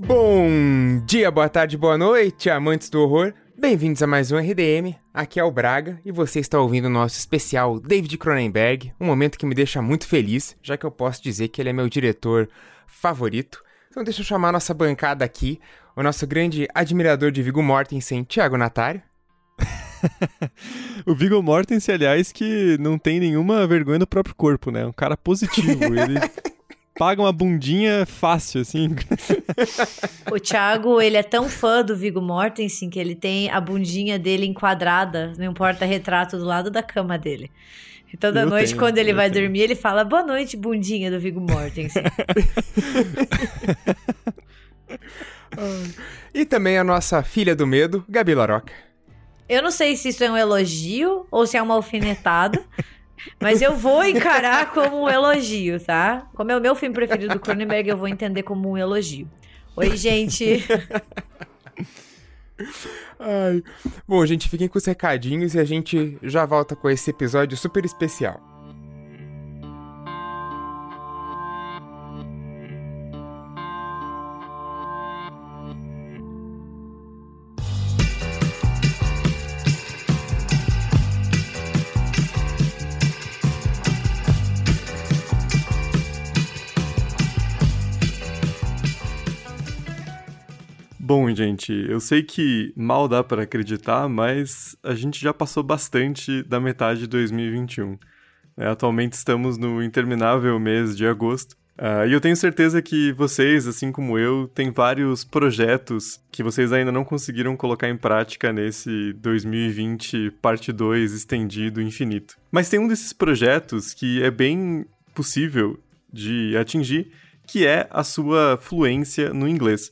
Bom dia, boa tarde, boa noite, amantes do horror. Bem-vindos a mais um RDM. Aqui é o Braga e você está ouvindo o nosso especial David Cronenberg, um momento que me deixa muito feliz, já que eu posso dizer que ele é meu diretor favorito. Então deixa eu chamar a nossa bancada aqui, o nosso grande admirador de Viggo Mortensen, Thiago Natário. o Viggo Mortensen, aliás, que não tem nenhuma vergonha do próprio corpo, né? Um cara positivo. Ele paga uma bundinha fácil, assim. o Thiago, ele é tão fã do Viggo Mortensen que ele tem a bundinha dele enquadrada em um porta-retrato do lado da cama dele. E toda eu noite, tenho, quando ele vai tenho. dormir, ele fala: Boa noite, bundinha do Viggo Mortensen. e também a nossa filha do medo, Gabi Laroca. Eu não sei se isso é um elogio ou se é uma alfinetada. Mas eu vou encarar como um elogio, tá? Como é o meu filme preferido do Cronenberg, eu vou entender como um elogio. Oi, gente. Ai. Bom, gente, fiquem com os recadinhos e a gente já volta com esse episódio super especial. Bom, gente, eu sei que mal dá para acreditar, mas a gente já passou bastante da metade de 2021. É, atualmente estamos no interminável mês de agosto. Uh, e eu tenho certeza que vocês, assim como eu, têm vários projetos que vocês ainda não conseguiram colocar em prática nesse 2020 parte 2 estendido infinito. Mas tem um desses projetos que é bem possível de atingir, que é a sua fluência no inglês.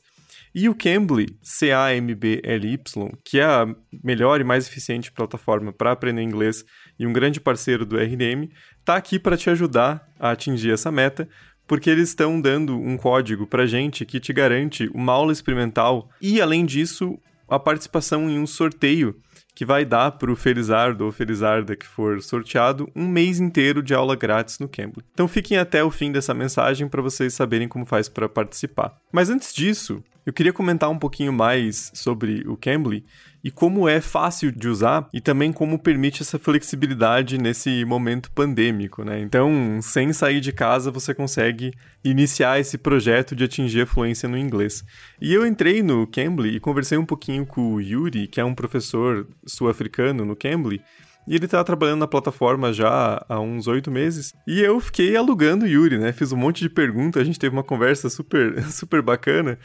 E o Cambly, C-A-M-B-L-Y, que é a melhor e mais eficiente plataforma para aprender inglês e um grande parceiro do RDM, está aqui para te ajudar a atingir essa meta, porque eles estão dando um código para gente que te garante uma aula experimental e, além disso, a participação em um sorteio que vai dar para o Felizardo ou Felizarda que for sorteado um mês inteiro de aula grátis no Cambly. Então fiquem até o fim dessa mensagem para vocês saberem como faz para participar. Mas antes disso, eu queria comentar um pouquinho mais sobre o Cambly e como é fácil de usar e também como permite essa flexibilidade nesse momento pandêmico, né? Então, sem sair de casa, você consegue iniciar esse projeto de atingir a fluência no inglês. E eu entrei no Cambly e conversei um pouquinho com o Yuri, que é um professor sul-africano no Cambly, e ele tá trabalhando na plataforma já há uns oito meses. E eu fiquei alugando o Yuri, né? Fiz um monte de perguntas, a gente teve uma conversa super, super bacana.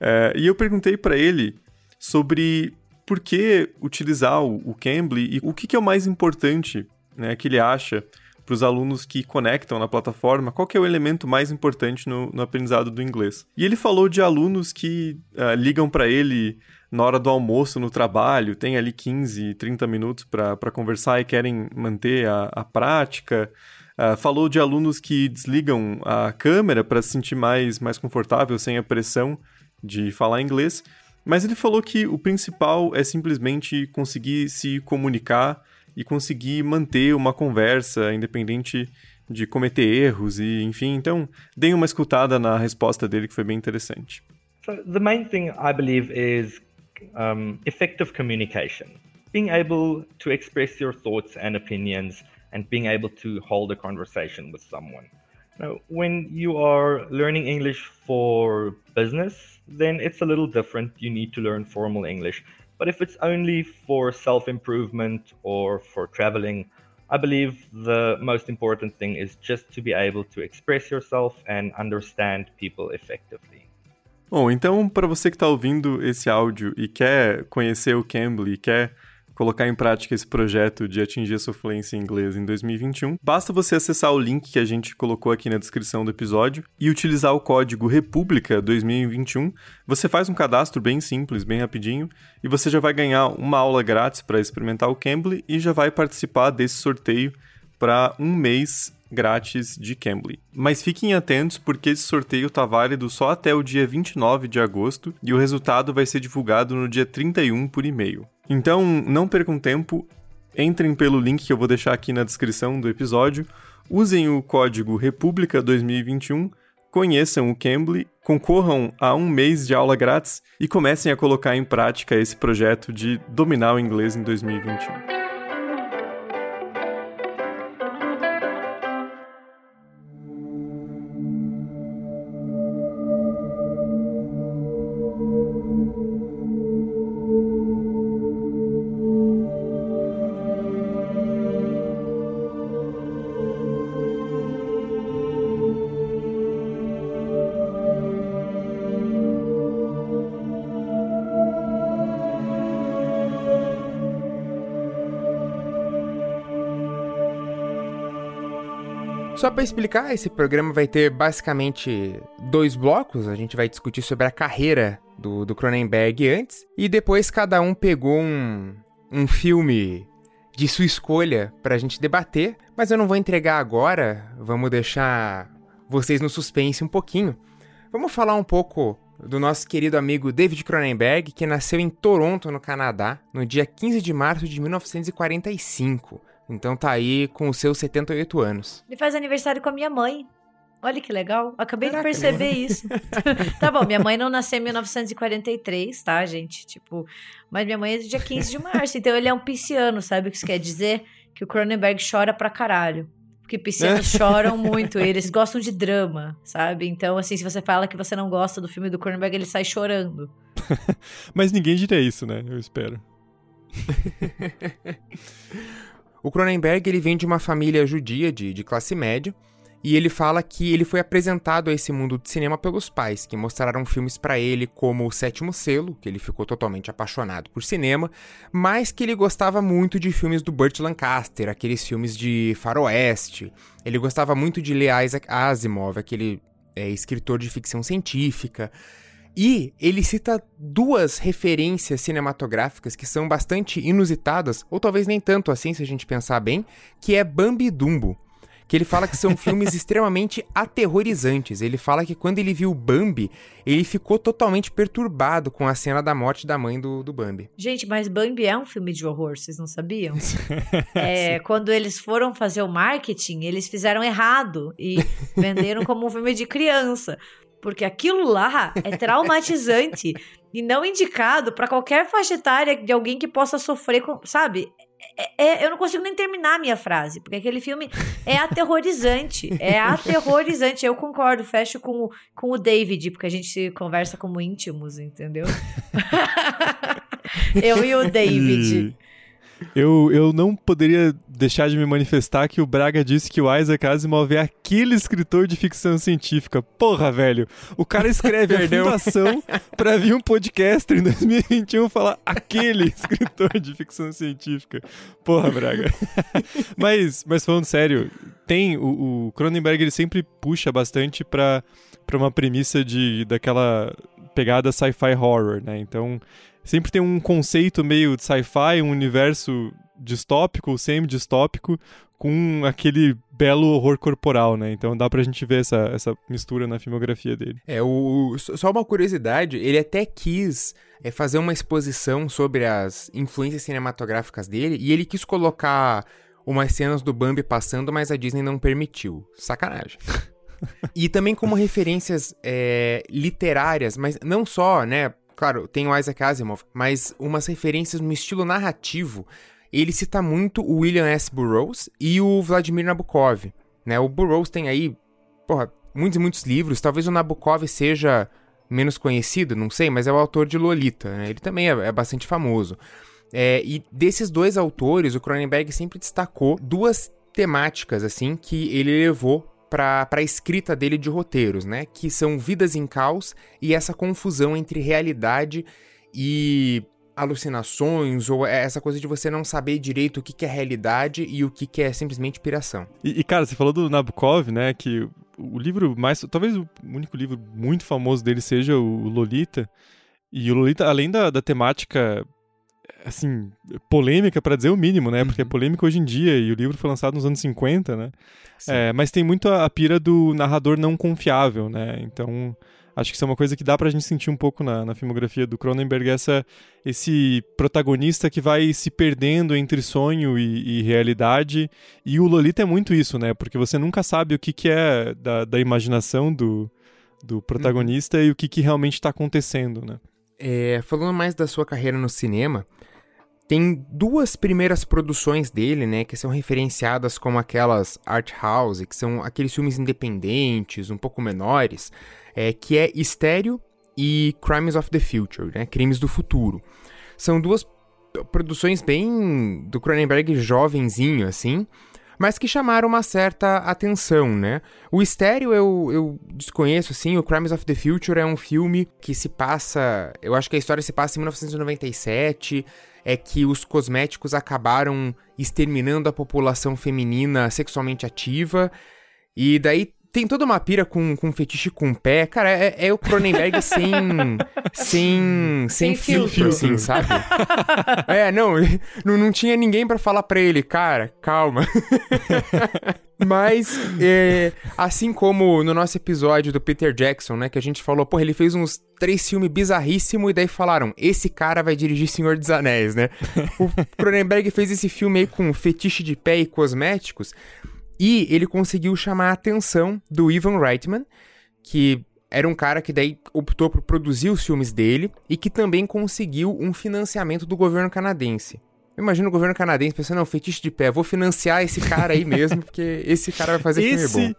É, e eu perguntei para ele sobre por que utilizar o, o Cambly e o que, que é o mais importante né, que ele acha para os alunos que conectam na plataforma, qual é o elemento mais importante no, no aprendizado do inglês. E ele falou de alunos que uh, ligam para ele na hora do almoço no trabalho, tem ali 15, 30 minutos para conversar e querem manter a, a prática. Uh, falou de alunos que desligam a câmera para se sentir mais, mais confortável, sem a pressão de falar inglês, mas ele falou que o principal é simplesmente conseguir se comunicar e conseguir manter uma conversa independente de cometer erros e enfim. Então, deem uma escutada na resposta dele que foi bem interessante. So the main thing I believe is um, effective communication. Being able to express your thoughts and opinions and being able to hold a conversation with someone. Now, when you are learning English for business, then it's a little different. You need to learn formal English. But if it's only for self improvement or for traveling, I believe the most important thing is just to be able to express yourself and understand people effectively. Bom, então para você que está ouvindo esse áudio e quer conhecer o Cambly, quer colocar em prática esse projeto de atingir a sua fluência em inglês em 2021, basta você acessar o link que a gente colocou aqui na descrição do episódio e utilizar o código República 2021. Você faz um cadastro bem simples, bem rapidinho, e você já vai ganhar uma aula grátis para experimentar o Cambly e já vai participar desse sorteio para um mês grátis de Cambly. Mas fiquem atentos porque esse sorteio está válido só até o dia 29 de agosto e o resultado vai ser divulgado no dia 31 por e-mail. Então, não percam tempo, entrem pelo link que eu vou deixar aqui na descrição do episódio, usem o código República 2021, conheçam o Cambly concorram a um mês de aula grátis e comecem a colocar em prática esse projeto de dominar o inglês em 2021. Só para explicar, esse programa vai ter basicamente dois blocos. A gente vai discutir sobre a carreira do, do Cronenberg antes, e depois cada um pegou um, um filme de sua escolha para a gente debater. Mas eu não vou entregar agora, vamos deixar vocês no suspense um pouquinho. Vamos falar um pouco do nosso querido amigo David Cronenberg, que nasceu em Toronto, no Canadá, no dia 15 de março de 1945. Então tá aí com os seus 78 anos. Ele faz aniversário com a minha mãe. Olha que legal. Acabei Caraca, de perceber isso. tá bom, minha mãe não nasceu em 1943, tá, gente? Tipo, mas minha mãe é do dia 15 de março. Então ele é um pisciano, sabe o que isso quer dizer? Que o Cronenberg chora pra caralho. Porque piscianos choram muito, eles gostam de drama, sabe? Então, assim, se você fala que você não gosta do filme do Cronenberg, ele sai chorando. mas ninguém diria isso, né? Eu espero. O Cronenberg ele vem de uma família judia de, de classe média e ele fala que ele foi apresentado a esse mundo de cinema pelos pais, que mostraram filmes para ele como O Sétimo Selo, que ele ficou totalmente apaixonado por cinema, mas que ele gostava muito de filmes do Burt Lancaster, aqueles filmes de faroeste. Ele gostava muito de ler Isaac Asimov, aquele é, escritor de ficção científica. E ele cita duas referências cinematográficas que são bastante inusitadas, ou talvez nem tanto assim se a gente pensar bem, que é Bambi e Dumbo. Que ele fala que são filmes extremamente aterrorizantes. Ele fala que quando ele viu Bambi, ele ficou totalmente perturbado com a cena da morte da mãe do, do Bambi. Gente, mas Bambi é um filme de horror, vocês não sabiam? é, quando eles foram fazer o marketing, eles fizeram errado e venderam como um filme de criança. Porque aquilo lá é traumatizante e não indicado para qualquer faixa etária de alguém que possa sofrer com, sabe? É, é, eu não consigo nem terminar a minha frase, porque aquele filme é aterrorizante. É aterrorizante. Eu concordo, fecho com, com o David, porque a gente se conversa como íntimos, entendeu? eu e o David. Eu, eu não poderia deixar de me manifestar que o Braga disse que o Isaac Asimov é aquele escritor de ficção científica. Porra, velho. O cara escreve a fundação pra vir um podcaster em 2021 falar aquele escritor de ficção científica. Porra, Braga. mas, mas falando sério, tem o, o Cronenberg ele sempre puxa bastante pra, pra uma premissa de daquela pegada sci-fi horror, né? Então, sempre tem um conceito meio de sci-fi, um universo distópico ou semi-distópico com aquele belo horror corporal, né? Então dá pra gente ver essa, essa mistura na filmografia dele. É, o, só uma curiosidade, ele até quis é, fazer uma exposição sobre as influências cinematográficas dele e ele quis colocar umas cenas do Bambi passando, mas a Disney não permitiu. Sacanagem. e também como referências é, literárias, mas não só, né? Claro, tem o Isaac Asimov, mas umas referências no estilo narrativo. Ele cita muito o William S. Burroughs e o Vladimir Nabokov. Né? O Burroughs tem aí, porra, muitos e muitos livros. Talvez o Nabokov seja menos conhecido, não sei, mas é o autor de Lolita. Né? Ele também é, é bastante famoso. É, e desses dois autores, o Cronenberg sempre destacou duas temáticas assim que ele levou para a escrita dele de roteiros, né? Que são Vidas em Caos e essa confusão entre realidade e alucinações ou é essa coisa de você não saber direito o que, que é realidade e o que, que é simplesmente piração. E, e, cara, você falou do Nabokov, né? Que o livro mais. Talvez o único livro muito famoso dele seja o Lolita. E o Lolita, além da, da temática assim, polêmica para dizer o mínimo, né? Uhum. Porque é polêmica hoje em dia e o livro foi lançado nos anos 50, né? É, mas tem muito a, a, pira do narrador não confiável, né? Então, acho que isso é uma coisa que dá pra gente sentir um pouco na, na filmografia do Cronenberg, essa, esse protagonista que vai se perdendo entre sonho e, e, realidade. E o Lolita é muito isso, né? Porque você nunca sabe o que, que é da, da imaginação do, do protagonista uhum. e o que, que realmente está acontecendo, né? É, falando mais da sua carreira no cinema, tem duas primeiras produções dele, né, que são referenciadas como aquelas art house, que são aqueles filmes independentes, um pouco menores, é, que é Estéreo e Crimes of the Future, né, Crimes do Futuro. São duas produções bem do Cronenberg jovenzinho, assim, mas que chamaram uma certa atenção, né? O Estéreo eu, eu desconheço, assim, o Crimes of the Future é um filme que se passa, eu acho que a história se passa em 1997, é que os cosméticos acabaram exterminando a população feminina sexualmente ativa, e daí tem toda uma pira com, com fetiche com pé. Cara, é, é o Cronenberg sem. sem. sem, sem filtro, filtro, assim, sabe? é, não, não, não tinha ninguém para falar pra ele, cara, calma. Mas, é, assim como no nosso episódio do Peter Jackson, né, que a gente falou, pô, ele fez uns três filmes bizarríssimos e daí falaram, esse cara vai dirigir Senhor dos Anéis, né? O Cronenberg fez esse filme aí com fetiche de pé e cosméticos. E ele conseguiu chamar a atenção do Ivan Reitman, que era um cara que daí optou por produzir os filmes dele e que também conseguiu um financiamento do governo canadense. Imagina o governo canadense pensando, não, fetiche de pé, vou financiar esse cara aí mesmo, porque esse cara vai fazer esse, filme bom.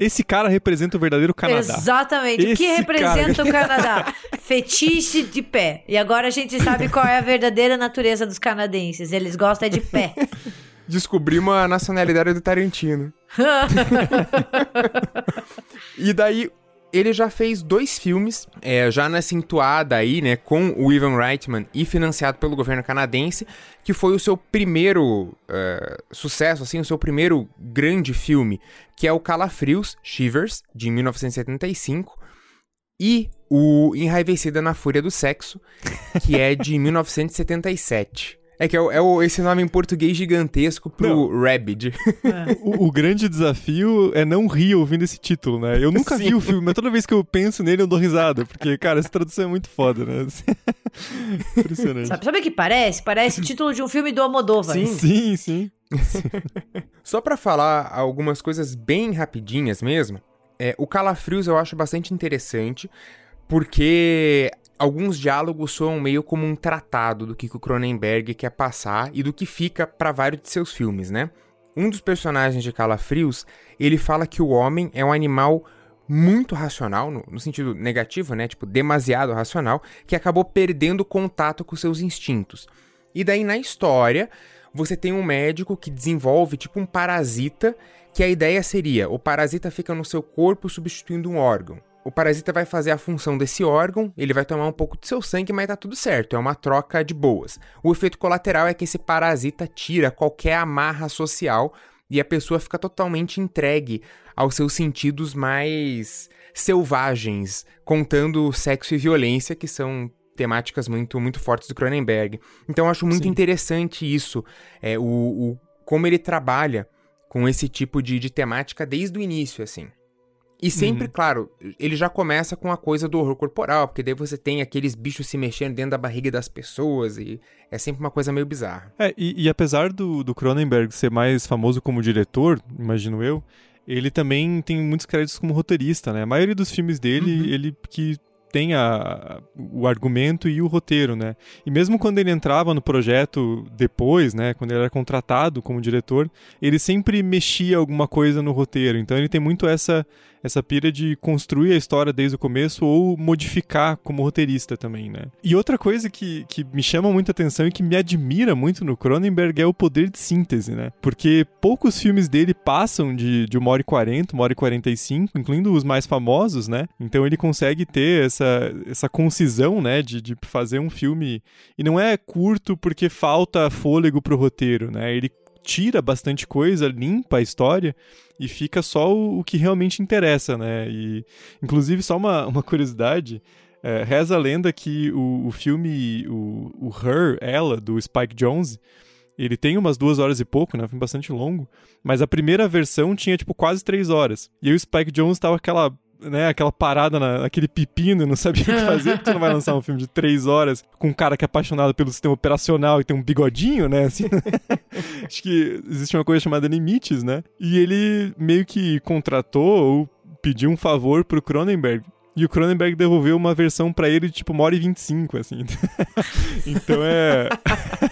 Esse cara representa o verdadeiro Canadá. Exatamente. Esse o que representa cara... o Canadá? Fetiche de pé. E agora a gente sabe qual é a verdadeira natureza dos canadenses. Eles gostam de pé. descobrimos a nacionalidade do Tarantino. e daí, ele já fez dois filmes, é, já nessa entoada aí, né, com o Ivan Reitman e financiado pelo governo canadense, que foi o seu primeiro uh, sucesso, assim, o seu primeiro grande filme, que é o Calafrios, Shivers, de 1975, e o Enraivecida na Fúria do Sexo, que é de 1977. É que é, o, é o, esse nome em português gigantesco pro não. Rabid. É. O, o, grande desafio é não rir ouvindo esse título, né? Eu nunca Sim. vi o filme, mas toda vez que eu penso nele eu dou risada, porque, cara, essa tradução é muito foda, né? Impressionante. Sabe, sabe o que parece? Parece o título de um filme do Almodóvar. Sim, sim. sim. Só para falar algumas coisas bem rapidinhas mesmo, é, o Calafrios eu acho bastante interessante, porque alguns diálogos soam meio como um tratado do que o Cronenberg quer passar e do que fica para vários de seus filmes, né? Um dos personagens de Calafrios, ele fala que o homem é um animal muito racional, no, no, sentido negativo, né? Tipo, demasiado racional, que acabou perdendo contato com seus instintos. E daí na história, você tem um médico que desenvolve tipo um parasita, que a ideia seria: o parasita fica no seu corpo substituindo um órgão o parasita vai fazer a função desse órgão, ele vai tomar um pouco do seu sangue, mas tá tudo certo, é uma troca de boas. O efeito colateral é que esse parasita tira qualquer amarra social e a pessoa fica totalmente entregue aos seus sentidos mais selvagens, contando sexo e violência, que são temáticas muito muito fortes do Cronenberg. Então eu acho muito Sim. interessante isso, é, o, o, como ele trabalha com esse tipo de, de temática desde o início, assim. E sempre, uhum. claro, ele já começa com a coisa do horror corporal, porque daí você tem aqueles bichos se mexendo dentro da barriga das pessoas e é sempre uma coisa meio bizarra. É, e, e apesar do, do Cronenberg ser mais famoso como diretor, imagino eu, ele também tem muitos créditos como roteirista, né? A maioria dos filmes dele, uhum. ele que tem a, o argumento e o roteiro, né? E mesmo quando ele entrava no projeto depois, né, quando ele era contratado como diretor, ele sempre mexia alguma coisa no roteiro. Então ele tem muito essa essa pira de construir a história desde o começo ou modificar como roteirista também, né? E outra coisa que, que me chama muita atenção e que me admira muito no Cronenberg é o poder de síntese, né? Porque poucos filmes dele passam de, de uma hora e quarenta, uma hora e quarenta e cinco, incluindo os mais famosos, né? Então ele consegue ter essa, essa concisão, né? De, de fazer um filme. E não é curto porque falta fôlego pro roteiro, né? Ele tira bastante coisa, limpa a história e fica só o, o que realmente interessa, né? E, inclusive, só uma, uma curiosidade. É, reza a lenda que o, o filme, o, o Her, ela, do Spike Jonze, ele tem umas duas horas e pouco, né? Filme bastante longo. Mas a primeira versão tinha, tipo, quase três horas. E o Spike Jonze tava aquela né, aquela parada na, naquele pepino, não sabia o que fazer, porque tu não vai lançar um filme de três horas com um cara que é apaixonado pelo sistema operacional e tem um bigodinho, né, assim. Acho que existe uma coisa chamada limites, né? E ele meio que contratou ou pediu um favor pro Cronenberg. E o Cronenberg devolveu uma versão para ele de tipo uma hora e 25, assim. então é.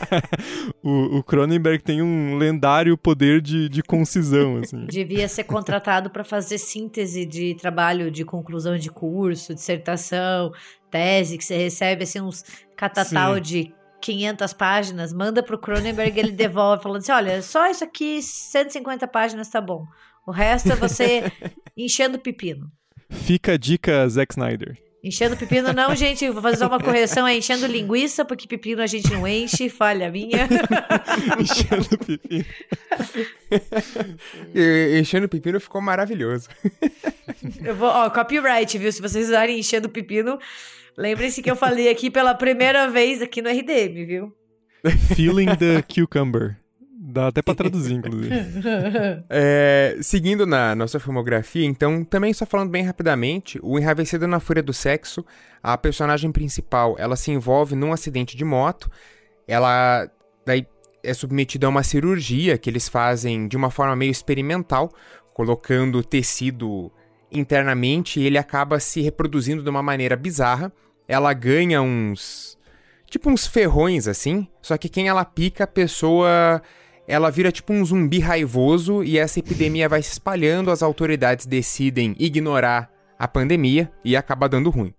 o, o, Cronenberg tem um lendário poder de, de concisão, assim. Devia ser contratado para fazer síntese de trabalho de conclusão de curso, dissertação, tese, que você recebe assim uns catatal Sim. de 500 páginas, manda pro Cronenberg, ele devolve falando assim: olha, só isso aqui, 150 páginas tá bom. O resto é você enchendo pepino. Fica a dica, Zack Snyder. Enchendo pepino, não, gente. Vou fazer uma correção. É enchendo linguiça, porque pepino a gente não enche. Falha minha. enchendo pepino. enchendo pepino ficou maravilhoso. Eu vou, ó, copyright, viu? Se vocês usarem enchendo pepino, lembrem-se que eu falei aqui pela primeira vez aqui no RDM, viu? Feeling the cucumber. Dá até pra traduzir, inclusive. é, seguindo na nossa filmografia, então, também só falando bem rapidamente, o Enravecido na Fúria do Sexo, a personagem principal, ela se envolve num acidente de moto, ela daí é submetida a uma cirurgia que eles fazem de uma forma meio experimental, colocando tecido internamente e ele acaba se reproduzindo de uma maneira bizarra. Ela ganha uns. Tipo uns ferrões assim, só que quem ela pica, a pessoa ela vira tipo um zumbi raivoso e essa epidemia vai se espalhando, as autoridades decidem ignorar a pandemia e acaba dando ruim.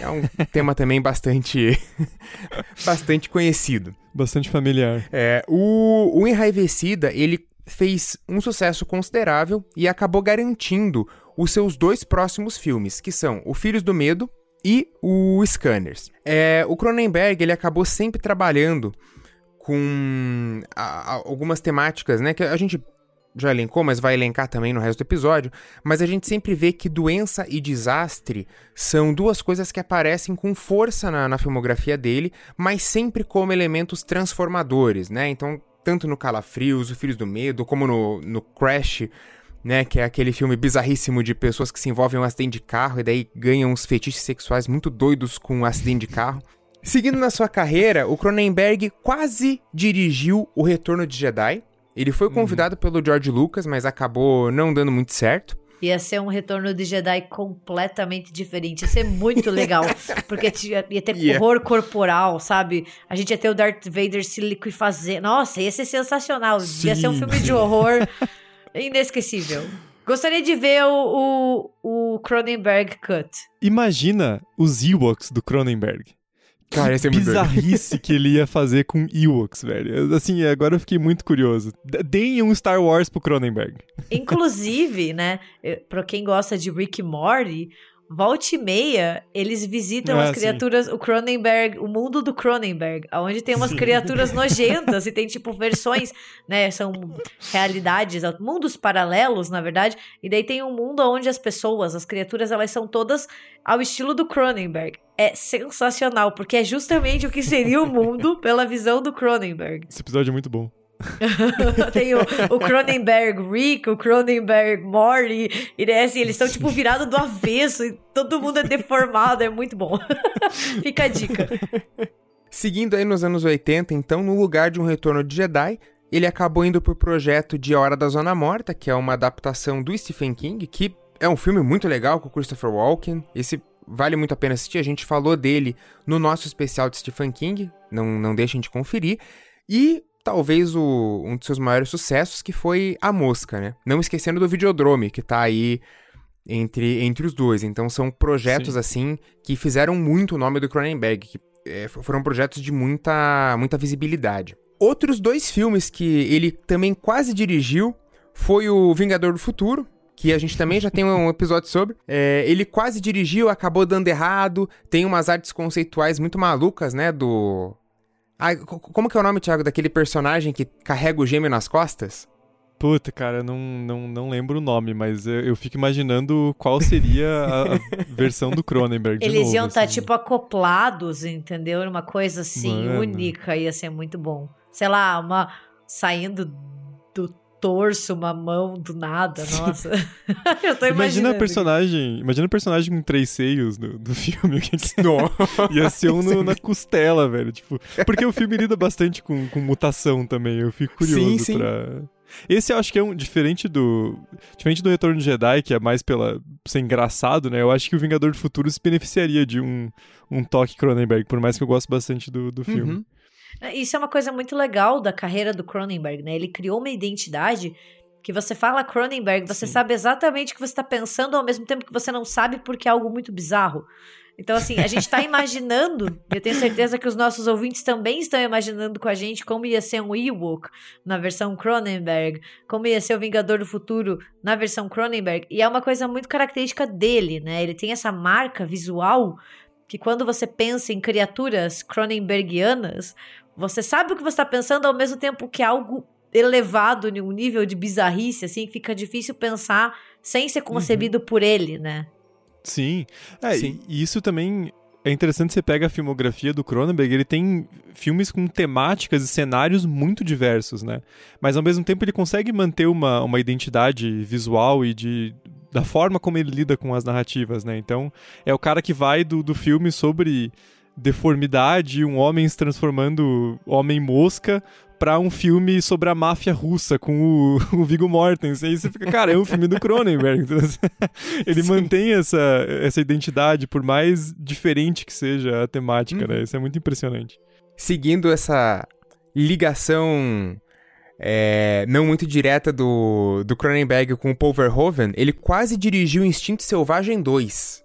É um tema também bastante bastante conhecido. Bastante familiar. É, o, o Enraivecida, ele fez um sucesso considerável e acabou garantindo os seus dois próximos filmes, que são O Filhos do Medo e o Scanners. É, o Cronenberg, ele acabou sempre trabalhando com a, a, algumas temáticas, né? Que a gente já elencou, mas vai elencar também no resto do episódio. Mas a gente sempre vê que doença e desastre são duas coisas que aparecem com força na, na filmografia dele, mas sempre como elementos transformadores, né? Então, tanto no Calafrios, O Filhos do Medo, como no, no Crash, né? Que é aquele filme bizarríssimo de pessoas que se envolvem em um acidente de carro e daí ganham uns fetiches sexuais muito doidos com um acidente de carro. Seguindo na sua carreira, o Cronenberg quase dirigiu O Retorno de Jedi. Ele foi uhum. convidado uhum. pelo George Lucas, mas acabou não dando muito certo. Ia ser um retorno de Jedi completamente diferente. Ia ser muito legal. porque ia ter yeah. horror corporal, sabe? A gente ia ter o Darth Vader se liquefazer. Nossa, ia ser sensacional. Sim. Ia ser um filme de horror inesquecível. Gostaria de ver o, o, o Cronenberg Cut. Imagina os Ewoks do Cronenberg. Cara, esse é muito bizarrice que ele ia fazer com Ewoks, velho. Assim, agora eu fiquei muito curioso. Deem um Star Wars pro Cronenberg. Inclusive, né, pra quem gosta de Rick Morty, Volte e meia, eles visitam ah, as criaturas, sim. o Cronenberg, o mundo do Cronenberg, onde tem umas sim. criaturas nojentas e tem, tipo, versões, né? São realidades, mundos paralelos, na verdade. E daí tem um mundo onde as pessoas, as criaturas, elas são todas ao estilo do Cronenberg. É sensacional, porque é justamente o que seria o mundo pela visão do Cronenberg. Esse episódio é muito bom. Tem o, o, Cronenberg Rick, o Cronenberg Morty, e né, assim, eles estão tipo virados do avesso e todo mundo é deformado, é muito bom. Fica a dica. Seguindo aí nos anos 80, então, no lugar de um retorno de Jedi, ele acabou indo pro projeto de A Hora da Zona Morta, que é uma adaptação do Stephen King, que é um filme muito legal com o Christopher Walken. Esse vale muito a pena assistir, a gente falou dele no nosso especial de Stephen King, não, não deixem de conferir. E talvez o, um dos seus maiores sucessos, que foi A Mosca, né? Não esquecendo do Videodrome, que tá aí entre, entre os dois. Então são projetos, Sim. assim, que fizeram muito o nome do Cronenberg, que é, foram projetos de muita, muita visibilidade. Outros dois filmes que ele também quase dirigiu foi o Vingador do Futuro, que a gente também já tem um episódio sobre. É, ele quase dirigiu, acabou dando errado. Tem umas artes conceituais muito malucas, né? Do, ah, como que é o nome, Thiago, daquele personagem que carrega o gêmeo nas costas? Puta, cara, não, não, não lembro o nome, mas eu, eu fico imaginando qual seria a, a versão do Cronenberg. Eles novo, iam estar, tá, assim. tipo, acoplados, entendeu? Uma coisa assim, Mano. única, ia ser muito bom. Sei lá, uma. saindo do torso, uma mão do nada, nossa. eu tô imaginando. Imagina a personagem, imagina a personagem com três seios do, do filme. Que que Ia ser um no, na costela, velho. Tipo, porque o filme lida bastante com, com mutação também. Eu fico curioso sim, sim. pra Esse eu acho que é um diferente do diferente do Retorno de Jedi, que é mais pela ser engraçado, né? Eu acho que o Vingador do Futuro se beneficiaria de um, um toque Cronenberg, por mais que eu goste bastante do, do filme. Uhum. Isso é uma coisa muito legal da carreira do Cronenberg, né? Ele criou uma identidade que você fala Cronenberg, você Sim. sabe exatamente o que você está pensando, ao mesmo tempo que você não sabe porque é algo muito bizarro. Então, assim, a gente está imaginando, eu tenho certeza que os nossos ouvintes também estão imaginando com a gente como ia ser um Ewok na versão Cronenberg, como ia ser o Vingador do Futuro na versão Cronenberg. E é uma coisa muito característica dele, né? Ele tem essa marca visual que quando você pensa em criaturas Cronenbergianas, você sabe o que você está pensando ao mesmo tempo que é algo elevado em um nível de bizarrice, assim, fica difícil pensar sem ser concebido uhum. por ele, né? Sim. É, Sim. E, isso também é interessante, você pega a filmografia do Cronenberg, ele tem filmes com temáticas e cenários muito diversos, né? Mas ao mesmo tempo ele consegue manter uma, uma identidade visual e de da forma como ele lida com as narrativas, né? Então, é o cara que vai do, do filme sobre deformidade, um homem se transformando homem mosca, para um filme sobre a máfia russa com o, o Viggo Mortensen. Aí você fica, cara, é um filme do Cronenberg. Ele Sim. mantém essa, essa identidade, por mais diferente que seja a temática, né? uhum. né? Isso é muito impressionante. Seguindo essa ligação é, não muito direta do, do Cronenberg com o Paul Verhoeven, ele quase dirigiu Instinto Selvagem 2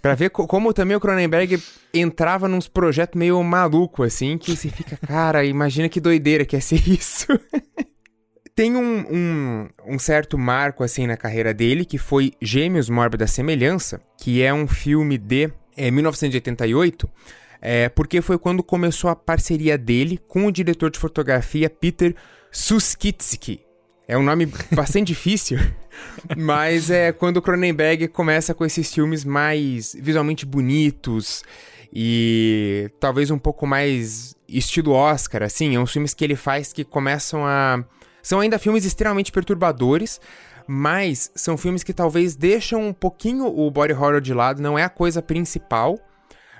pra ver co como também o Cronenberg entrava nos projetos meio maluco, assim, que você fica, cara, imagina que doideira que é ser isso. Tem um, um, um, certo marco, assim, na carreira dele, que foi Gêmeos Mórbida Semelhança, que é um filme de é, 1988, é, porque foi quando começou a parceria dele com o diretor de fotografia Peter Suskitsky. É um nome bastante difícil, mas é quando o Cronenberg começa com esses filmes mais visualmente bonitos e talvez um pouco mais estilo Oscar, assim, é uns filmes que ele faz que começam a são ainda filmes extremamente perturbadores, mas são filmes que talvez deixam um pouquinho o body horror de lado, não é a coisa principal,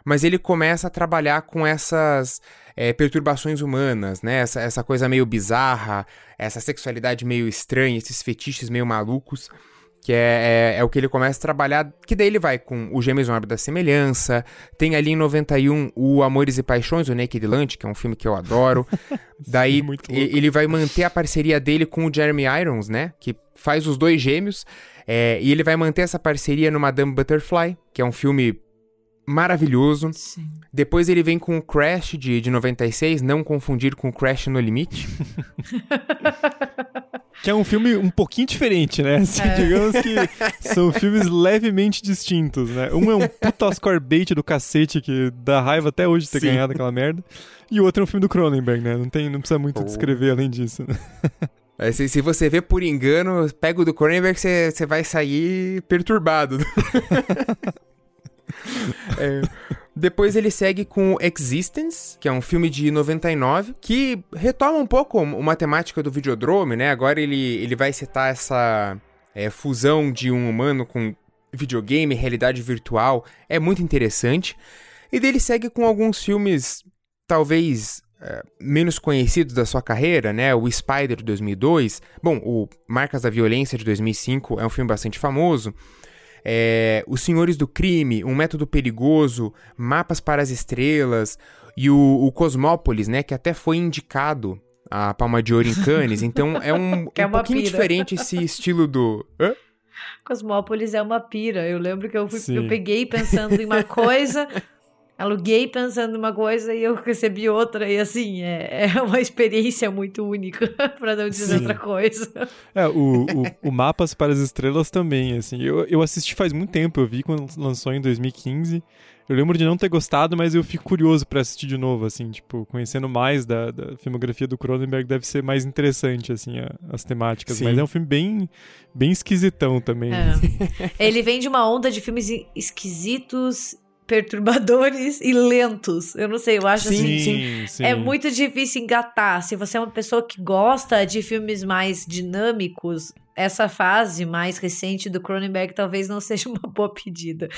mas ele começa a trabalhar com essas é, perturbações humanas, né? Essa, essa coisa meio bizarra, essa sexualidade meio estranha, esses fetiches meio malucos. Que é, é, é, o que ele começa a trabalhar. Que daí ele vai com o Gêmeos no da Semelhança. Tem ali em 91 o Amores e Paixões, o Naked Lunch, que é um filme que eu adoro. daí ele vai manter a parceria dele com o Jeremy Irons, né? Que faz os dois gêmeos. É, e ele vai manter essa parceria no Madame Butterfly, que é um filme maravilhoso. Sim. Depois ele vem com o Crash de, de 96, não confundir com o Crash no Limite. que é um filme um pouquinho diferente, né? Assim, é. Digamos que são filmes levemente distintos, né? Um é um puta Oscar bait do cacete que dá raiva até hoje ter Sim. ganhado aquela merda. E o outro é um filme do Cronenberg, né? Não, tem, não precisa muito oh. descrever além disso. Né? É, se, se, você vê por engano, pega o do Cronenberg, você, você vai sair perturbado. é, depois ele segue com Existence, que é um filme de 99, que retoma um pouco uma temática do Videodrome, né? Agora ele, ele vai citar essa é, fusão de um humano com videogame, realidade virtual. É muito interessante. E dele segue com alguns filmes, talvez é, menos conhecidos da sua carreira, né? O Spider de 2002. Bom, o Marcas da Violência de 2005 é um filme bastante famoso é, Os Senhores do Crime, Um Método Perigoso, Mapas para as Estrelas e o, o Cosmópolis, né, que até foi indicado a Palma de Ouro em Cannes. Então é um, é um pouquinho pira. diferente esse estilo do... Hã? Cosmópolis é uma pira. Eu lembro que eu, fui, eu peguei pensando em uma coisa, aluguei pensando uma coisa e eu recebi outra. E assim, é, é uma experiência muito única, para não dizer Sim. outra coisa. É, o, o, o, Mapas para as Estrelas também, assim. Eu, eu assisti faz muito tempo, eu vi quando lançou em 2015. Eu lembro de não ter gostado, mas eu fico curioso para assistir de novo, assim, tipo, conhecendo mais da, da filmografia do Cronenberg deve ser mais interessante, assim, a, as temáticas. Sim. Mas é um filme bem, bem esquisitão também. É. Ele vem de uma onda de filmes esquisitos perturbadores e lentos. Eu não sei, eu acho sim, assim. Sim. É muito difícil engatar. Se você é uma pessoa que gosta de filmes mais dinâmicos, essa fase mais recente do Cronenberg talvez não seja uma boa pedida.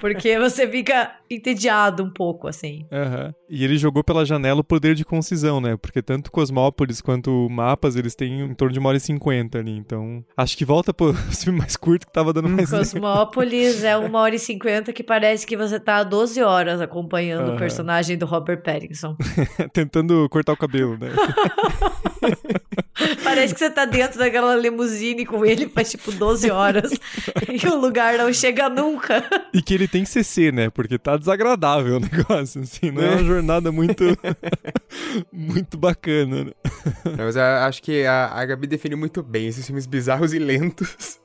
Porque você fica entediado um pouco, assim. Uhum. E ele jogou pela janela o poder de concisão, né? Porque tanto Cosmópolis quanto Mapas, eles têm em torno de uma hora e cinquenta ali. Então, acho que volta pro filme mais curto que tava dando mais... Cosmópolis é uma hora e cinquenta que parece que você tá 12 horas acompanhando uhum. o personagem do Robert Pattinson. Tentando cortar o cabelo, né? Parece que você tá dentro daquela limusine com ele faz tipo 12 horas e o lugar não chega nunca. E que ele tem CC, né? Porque tá desagradável o negócio, assim, não é, é uma jornada muito muito bacana. Né? Não, mas acho que a, a Gabi definiu muito bem esses filmes bizarros e lentos.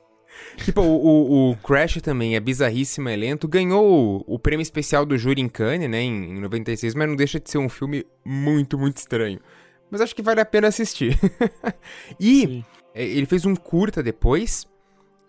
Tipo, o, o, o, Crash também é bizarríssimo, é lento. Ganhou o, o, prêmio especial do júri em Cannes, né, em, em 96, mas não deixa de ser um filme muito, muito estranho mas acho que vale a pena assistir. e Sim. É, ele fez um curta depois,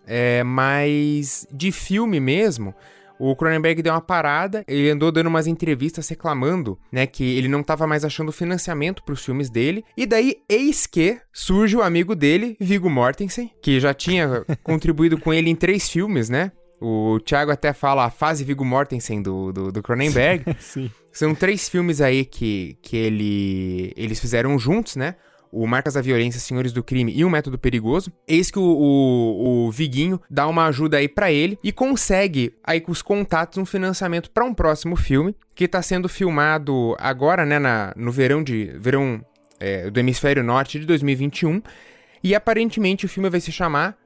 é, mas de filme mesmo. O Cronenberg deu uma parada, ele andou dando umas entrevistas reclamando, né, que ele não estava mais achando financiamento para os filmes dele. E daí, eis que surge o amigo dele, Viggo Mortensen, que já tinha contribuído com ele em três filmes, né? O Thiago até fala a fase Viggo Mortensen do, do, do Cronenberg. Sim. São três filmes aí que, que ele, eles fizeram juntos, né? O Marcas da Violência, Senhores do Crime e o Método Perigoso. Eis que o, o, o Viguinho dá uma ajuda aí para ele e consegue aí com os contatos um financiamento para um próximo filme que tá sendo filmado agora, né, na, no verão de verão é, do hemisfério norte de 2021. E aparentemente o filme vai se chamar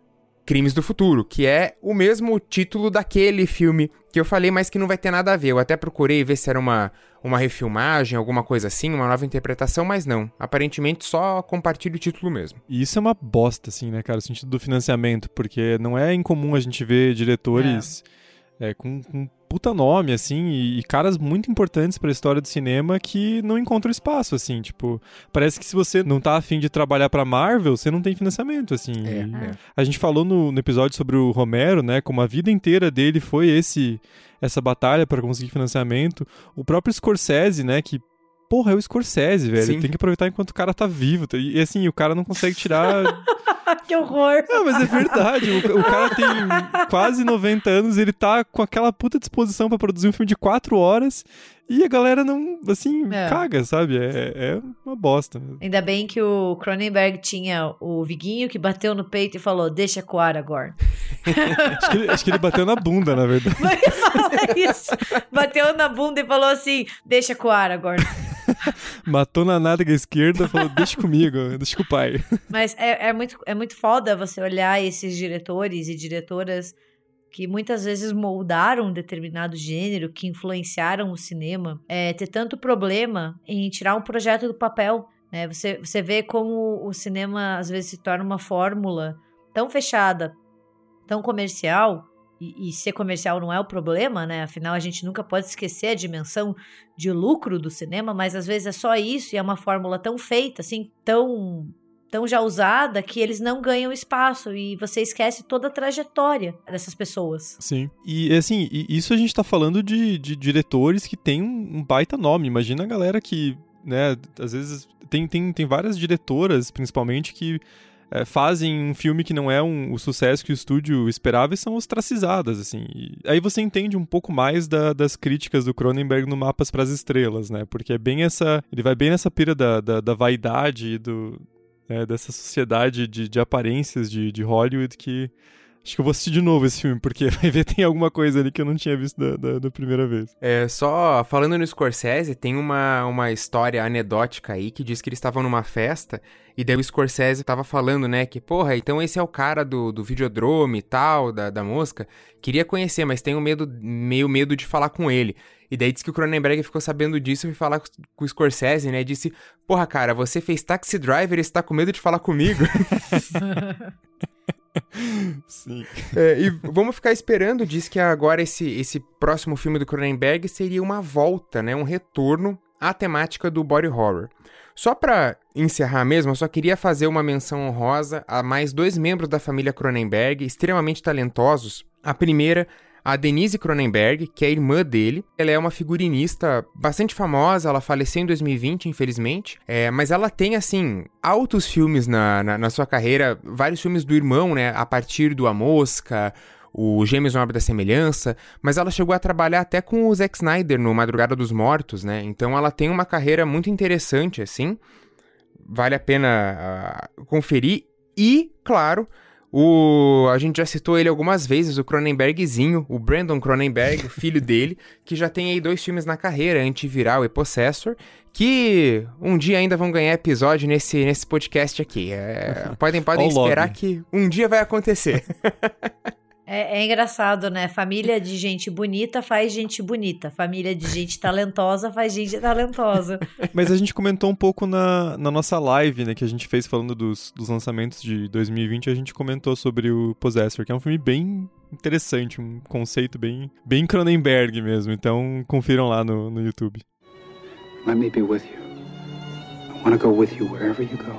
Crimes do Futuro, que é o mesmo título daquele filme que eu falei, mas que não vai ter nada a ver. Eu até procurei ver se era uma, uma refilmagem, alguma coisa assim, uma nova interpretação, mas não. Aparentemente só compartilha o título mesmo. E isso é uma bosta, assim, né, cara? O sentido do financiamento, porque não é incomum a gente ver diretores. É é, com, com puta nome, assim, e, e caras muito importantes para a história do cinema que não encontram espaço, assim, tipo, parece que se você não tá afim de trabalhar para Marvel, você não tem financiamento, assim. É, é. A gente falou no, no, episódio sobre o Romero, né, como a vida inteira dele foi esse essa batalha para conseguir financiamento. O próprio Scorsese, né, que porra, é o Scorsese, velho. Tem que aproveitar enquanto o cara tá vivo. E assim, o cara não consegue tirar. que horror! Não, mas é verdade. O, o, cara tem quase 90 anos, ele tá com aquela puta disposição para produzir um filme de 4 horas. E a galera não, assim, é. caga, sabe? É, é uma bosta. Ainda bem que o Cronenberg tinha o Viguinho que bateu no peito e falou: Deixa coar agora. acho, que ele, acho que ele bateu na bunda, na verdade. isso. Bateu na bunda e falou assim: Deixa coar agora. Matou na nádega esquerda falou, deixa comigo, deixa com o pai. Mas é, é, muito, é muito foda você olhar esses diretores e diretoras que muitas vezes moldaram um determinado gênero, que influenciaram o cinema, é, ter tanto problema em tirar um projeto do papel. Né? Você, você vê como o cinema às vezes se torna uma fórmula tão fechada, tão comercial, e, e, ser comercial não é o problema, né? Afinal, a gente nunca pode esquecer a dimensão de lucro do cinema, mas às vezes é só isso e é uma fórmula tão feita, assim, tão tão já usada que eles não ganham espaço e você esquece toda a trajetória dessas pessoas. Sim. E assim, isso a gente tá falando de, de diretores que tem um baita nome. Imagina a galera que, né, às vezes tem, tem, tem várias diretoras, principalmente, que é, fazem um filme que não é um, o sucesso que o estúdio esperava e são ostracizadas, assim. E aí você entende um pouco mais da, das críticas do Cronenberg no Mapas para as Estrelas, né? Porque é bem essa... Ele vai bem nessa pira da, da, da vaidade e do, é, dessa sociedade de, de aparências de, de Hollywood que Acho que eu vou assistir de novo esse filme, porque vai ver tem alguma coisa ali que eu não tinha visto da, da, da, primeira vez. É, só falando no Scorsese, tem uma, uma história anedótica aí que diz que eles estavam numa festa e daí o Scorsese tava falando, né, que, porra, então esse é o cara do, do videodrome e tal, da, da mosca. Queria conhecer, mas tenho medo, meio medo de falar com ele. E daí disse que o Cronenberg ficou sabendo disso e foi falar com o Scorsese, né? Disse: Porra, cara, você fez Taxi Driver e você tá com medo de falar comigo? Sim. É, e vamos ficar esperando, diz que agora esse, esse próximo filme do Cronenberg seria uma volta, né? Um retorno à temática do body horror. Só para encerrar mesmo, eu só queria fazer uma menção honrosa a mais dois membros da família Cronenberg, extremamente talentosos. A primeira, a Denise Cronenberg, que é irmã dele. Ela é uma figurinista bastante famosa, ela faleceu em 2020, infelizmente. É, mas ela tem, assim, altos filmes na, na, na, sua carreira, vários filmes do irmão, né? A partir do A Mosca, o Gêmeos no Obra da Semelhança, mas ela chegou a trabalhar até com o Zack Snyder no Madrugada dos Mortos, né? Então ela tem uma carreira muito interessante, assim. Vale a pena uh, conferir. E, claro, o, a gente já citou ele algumas vezes, o Cronenbergzinho, o Brandon Cronenberg, o filho dele, que já tem aí dois filmes na carreira, Antiviral e Possessor, que um dia ainda vão ganhar episódio nesse, nesse podcast aqui. É, podem podem esperar que um dia vai acontecer. É, é, engraçado, né? Família de gente bonita faz gente bonita. Família de gente talentosa faz gente talentosa. Mas a gente comentou um pouco na, na nossa live, né? Que a gente fez falando dos, dos lançamentos de 2020. A gente comentou sobre o Possessor, que é um filme bem interessante, um conceito bem, bem Cronenberg mesmo. Então, confiram lá no, no YouTube. Let me be with you. I want to go with you wherever you go.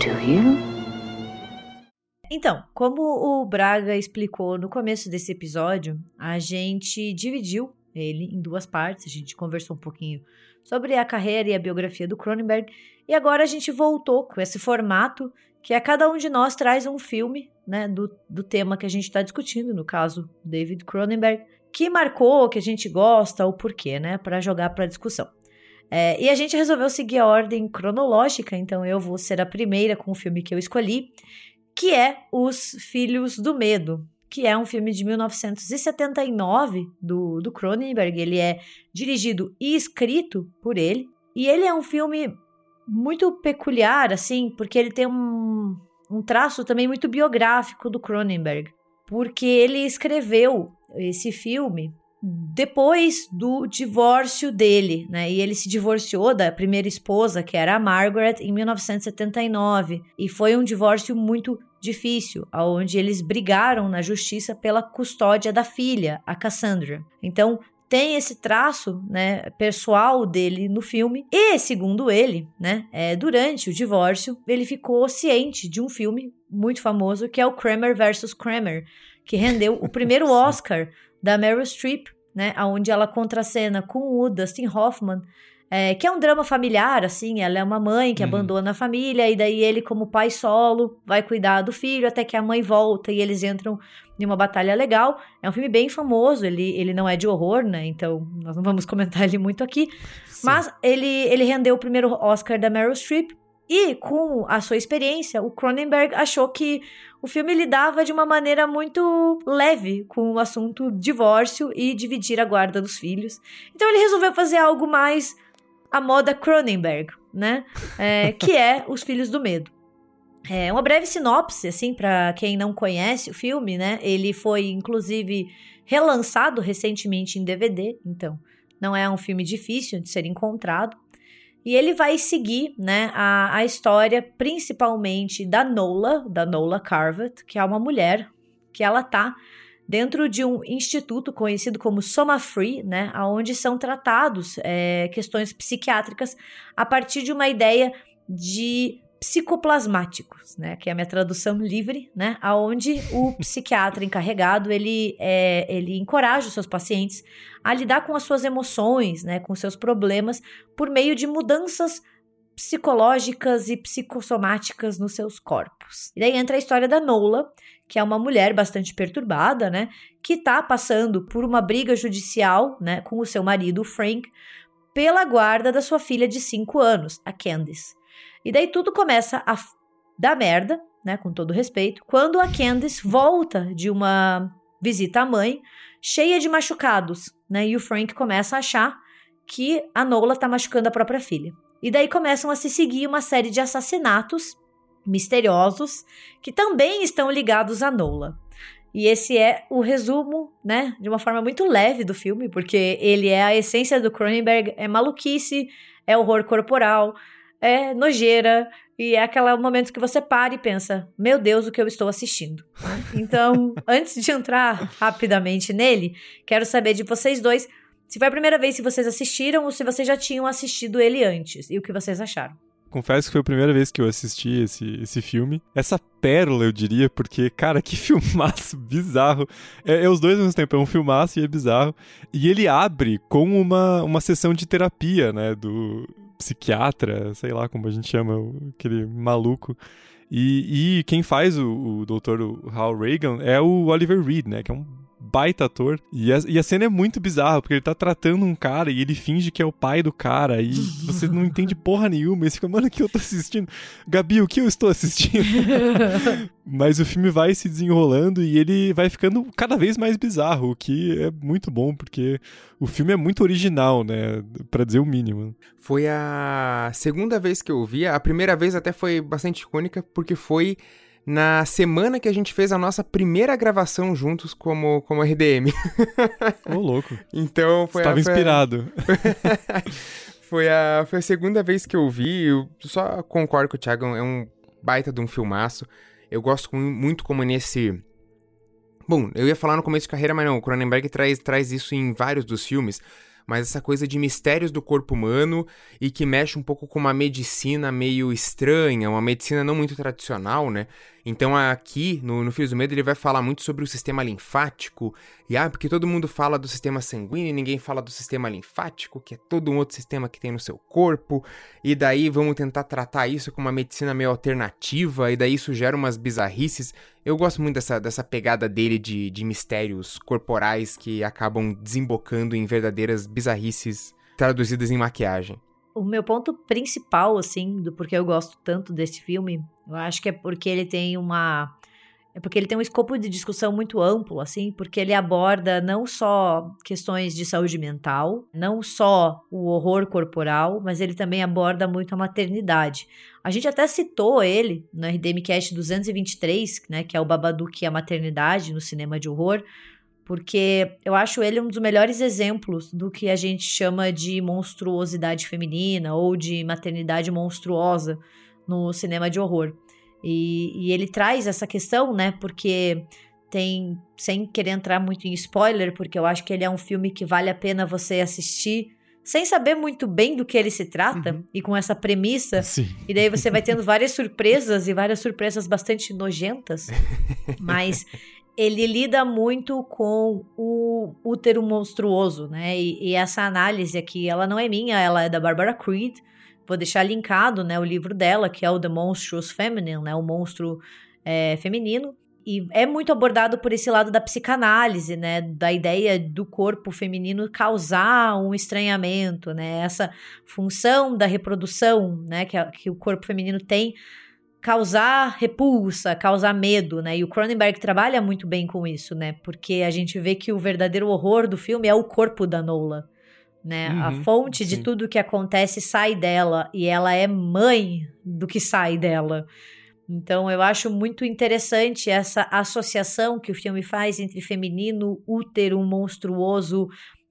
Do you? Então, como o Braga explicou no começo desse episódio, a gente dividiu ele em duas partes. A gente conversou um pouquinho sobre a carreira e a biografia do Cronenberg. E agora a gente voltou com esse formato que é cada um de nós traz um filme né, do, do tema que a gente está discutindo, no caso, David Cronenberg, que marcou, que a gente gosta, o porquê, né, para jogar para discussão. É, e a gente resolveu seguir a ordem cronológica, então eu vou ser a primeira com o filme que eu escolhi que é Os Filhos do Medo, que é um filme de 1979 do, do Cronenberg. Ele é dirigido e escrito por ele. E ele é um filme muito peculiar, assim, porque ele tem um, um traço também muito biográfico do Cronenberg. Porque ele escreveu esse filme depois do divórcio dele, né? E ele se divorciou da primeira esposa, que era a Margaret, em 1979, e foi um divórcio muito difícil, onde eles brigaram na justiça pela custódia da filha, a Cassandra. Então, tem esse traço, né, pessoal dele no filme. E, segundo ele, né, é, durante o divórcio, ele ficou ciente de um filme muito famoso que é o Kramer versus Kramer, que rendeu o primeiro Oscar da Meryl Streep, né, onde ela contracena com o Dustin Hoffman é, que é um drama familiar, assim, ela é uma mãe que uhum. abandona a família, e daí ele, como pai solo, vai cuidar do filho até que a mãe volta e eles entram em uma batalha legal. É um filme bem famoso, ele, ele não é de horror, né? Então nós não vamos comentar ele muito aqui. Sim. Mas ele, ele rendeu o primeiro Oscar da Meryl Streep. E com a sua experiência, o Cronenberg achou que o filme lidava de uma maneira muito leve com o assunto divórcio e dividir a guarda dos filhos. Então ele resolveu fazer algo mais a moda Cronenberg, né? É, que é Os Filhos do Medo. É uma breve sinopse, assim, para quem não conhece o filme, né? Ele foi, inclusive, relançado recentemente em DVD, então não é um filme difícil de ser encontrado. E ele vai seguir, né, a, a história principalmente da Nola, da Nola Carvet, que é uma mulher que ela tá dentro de um instituto conhecido como Soma Free, né, onde são tratados é, questões psiquiátricas a partir de uma ideia de psicoplasmáticos, né, que é a minha tradução livre, né, aonde o psiquiatra encarregado ele é, ele encoraja os seus pacientes a lidar com as suas emoções, né, com seus problemas por meio de mudanças psicológicas e psicossomáticas nos seus corpos. E daí entra a história da Nola, que é uma mulher bastante perturbada, né, que está passando por uma briga judicial, né, com o seu marido, Frank, pela guarda da sua filha de 5 anos, a Candice. E daí tudo começa a dar merda, né, com todo respeito, quando a Candice volta de uma visita à mãe, cheia de machucados, né, e o Frank começa a achar que a Nola está machucando a própria filha. E daí começam a se seguir uma série de assassinatos misteriosos que também estão ligados a Nola. E esse é o resumo, né, de uma forma muito leve do filme, porque ele é a essência do Cronenberg, é maluquice, é horror corporal, é nojeira, e é aquele momento que você para e pensa: meu Deus, o que eu estou assistindo. Então, antes de entrar rapidamente nele, quero saber de vocês dois se foi a primeira vez que vocês assistiram ou se vocês já tinham assistido ele antes e o que vocês acharam confesso que foi a primeira vez que eu assisti esse, esse filme. Essa pérola, eu diria, porque, cara, que filmaço bizarro. É, é os dois ao mesmo tempo, é um filmaço e é bizarro. E ele abre com uma, uma sessão de terapia, né, do psiquiatra, sei lá como a gente chama, aquele maluco. E, e quem faz o, o Dr. Hal Reagan é o Oliver Reed, né, que é um baita ator. E a, e a cena é muito bizarra, porque ele tá tratando um cara e ele finge que é o pai do cara. E você não entende porra nenhuma. E você fica, mano, o que eu tô assistindo? Gabi, o que eu estou assistindo? Mas o filme vai se desenrolando e ele vai ficando cada vez mais bizarro, o que é muito bom, porque o filme é muito original, né? Pra dizer o mínimo. Foi a segunda vez que eu vi. A primeira vez até foi bastante icônica, porque foi na semana que a gente fez a nossa primeira gravação juntos como, como RDM. Ô, louco. então foi Estava inspirado. foi, a, foi a segunda vez que eu vi. Eu só concordo com o Thiago, é um baita de um filmaço. Eu gosto muito como nesse. Bom, eu ia falar no começo de carreira, mas não, o Cronenberg traz, traz isso em vários dos filmes mas essa coisa de mistérios do corpo humano e que mexe um pouco com uma medicina meio estranha, uma medicina não muito tradicional, né? Então aqui, no, no Filhos do Medo, ele vai falar muito sobre o sistema linfático, e ah, porque todo mundo fala do sistema sanguíneo e ninguém fala do sistema linfático, que é todo um outro sistema que tem no seu corpo, e daí vamos tentar tratar isso com uma medicina meio alternativa, e daí isso gera umas bizarrices. Eu gosto muito dessa, dessa pegada dele de, de mistérios corporais que acabam desembocando em verdadeiras bizarrices traduzidas em maquiagem. O meu ponto principal, assim, do porquê eu gosto tanto desse filme, eu acho que é porque ele tem uma. É porque ele tem um escopo de discussão muito amplo, assim, porque ele aborda não só questões de saúde mental, não só o horror corporal, mas ele também aborda muito a maternidade. A gente até citou ele no RDMcast 223, né, que é o Babadook e a maternidade no cinema de horror, porque eu acho ele um dos melhores exemplos do que a gente chama de monstruosidade feminina ou de maternidade monstruosa no cinema de horror. E, e ele traz essa questão, né? Porque tem, sem querer entrar muito em spoiler, porque eu acho que ele é um filme que vale a pena você assistir sem saber muito bem do que ele se trata uhum. e com essa premissa. Sim. E daí você vai tendo várias surpresas e várias surpresas bastante nojentas. mas ele lida muito com o útero monstruoso, né? E, e, essa análise aqui, ela não é minha, ela é da Barbara Creed. Vou deixar linkado, né, o livro dela, que é o The Monstrous Feminine, né, o monstro é, feminino. E é muito abordado por esse lado da psicanálise, né, da ideia do corpo feminino causar um estranhamento, né, essa função da reprodução, né, que, a, que o corpo feminino tem causar repulsa, causar medo, né? E o Cronenberg trabalha muito bem com isso, né? Porque a gente vê que o verdadeiro horror do filme é o corpo da Nola, né? Uhum, a fonte sim. de tudo que acontece sai dela e ela é mãe do que sai dela. Então eu acho muito interessante essa associação que o filme faz entre feminino, útero monstruoso,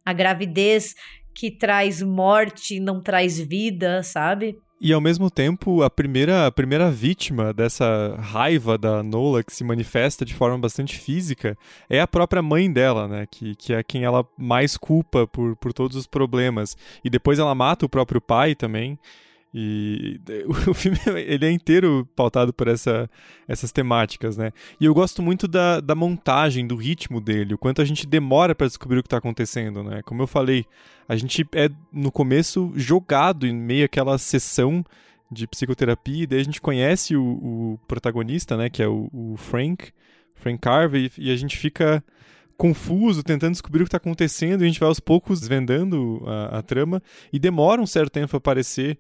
a gravidez que traz morte, não traz vida, sabe? E ao mesmo tempo, a primeira, a primeira vítima dessa raiva da Nola que se manifesta de forma bastante física é a própria mãe dela, né? Que, que é quem ela mais culpa por, por todos os problemas. E depois ela mata o próprio pai também. E o filme ele é inteiro pautado por essa, essas temáticas, né? E eu gosto muito da, da montagem, do ritmo dele, o quanto a gente demora para descobrir o que está acontecendo, né? Como eu falei, a gente é no começo jogado em meio àquela sessão de psicoterapia, e daí a gente conhece o, o protagonista, né? Que é o, o Frank, Frank Carver, e, a gente fica confuso, tentando descobrir o que está acontecendo, e a gente vai aos poucos vendando a, a trama, e demora um certo tempo para aparecer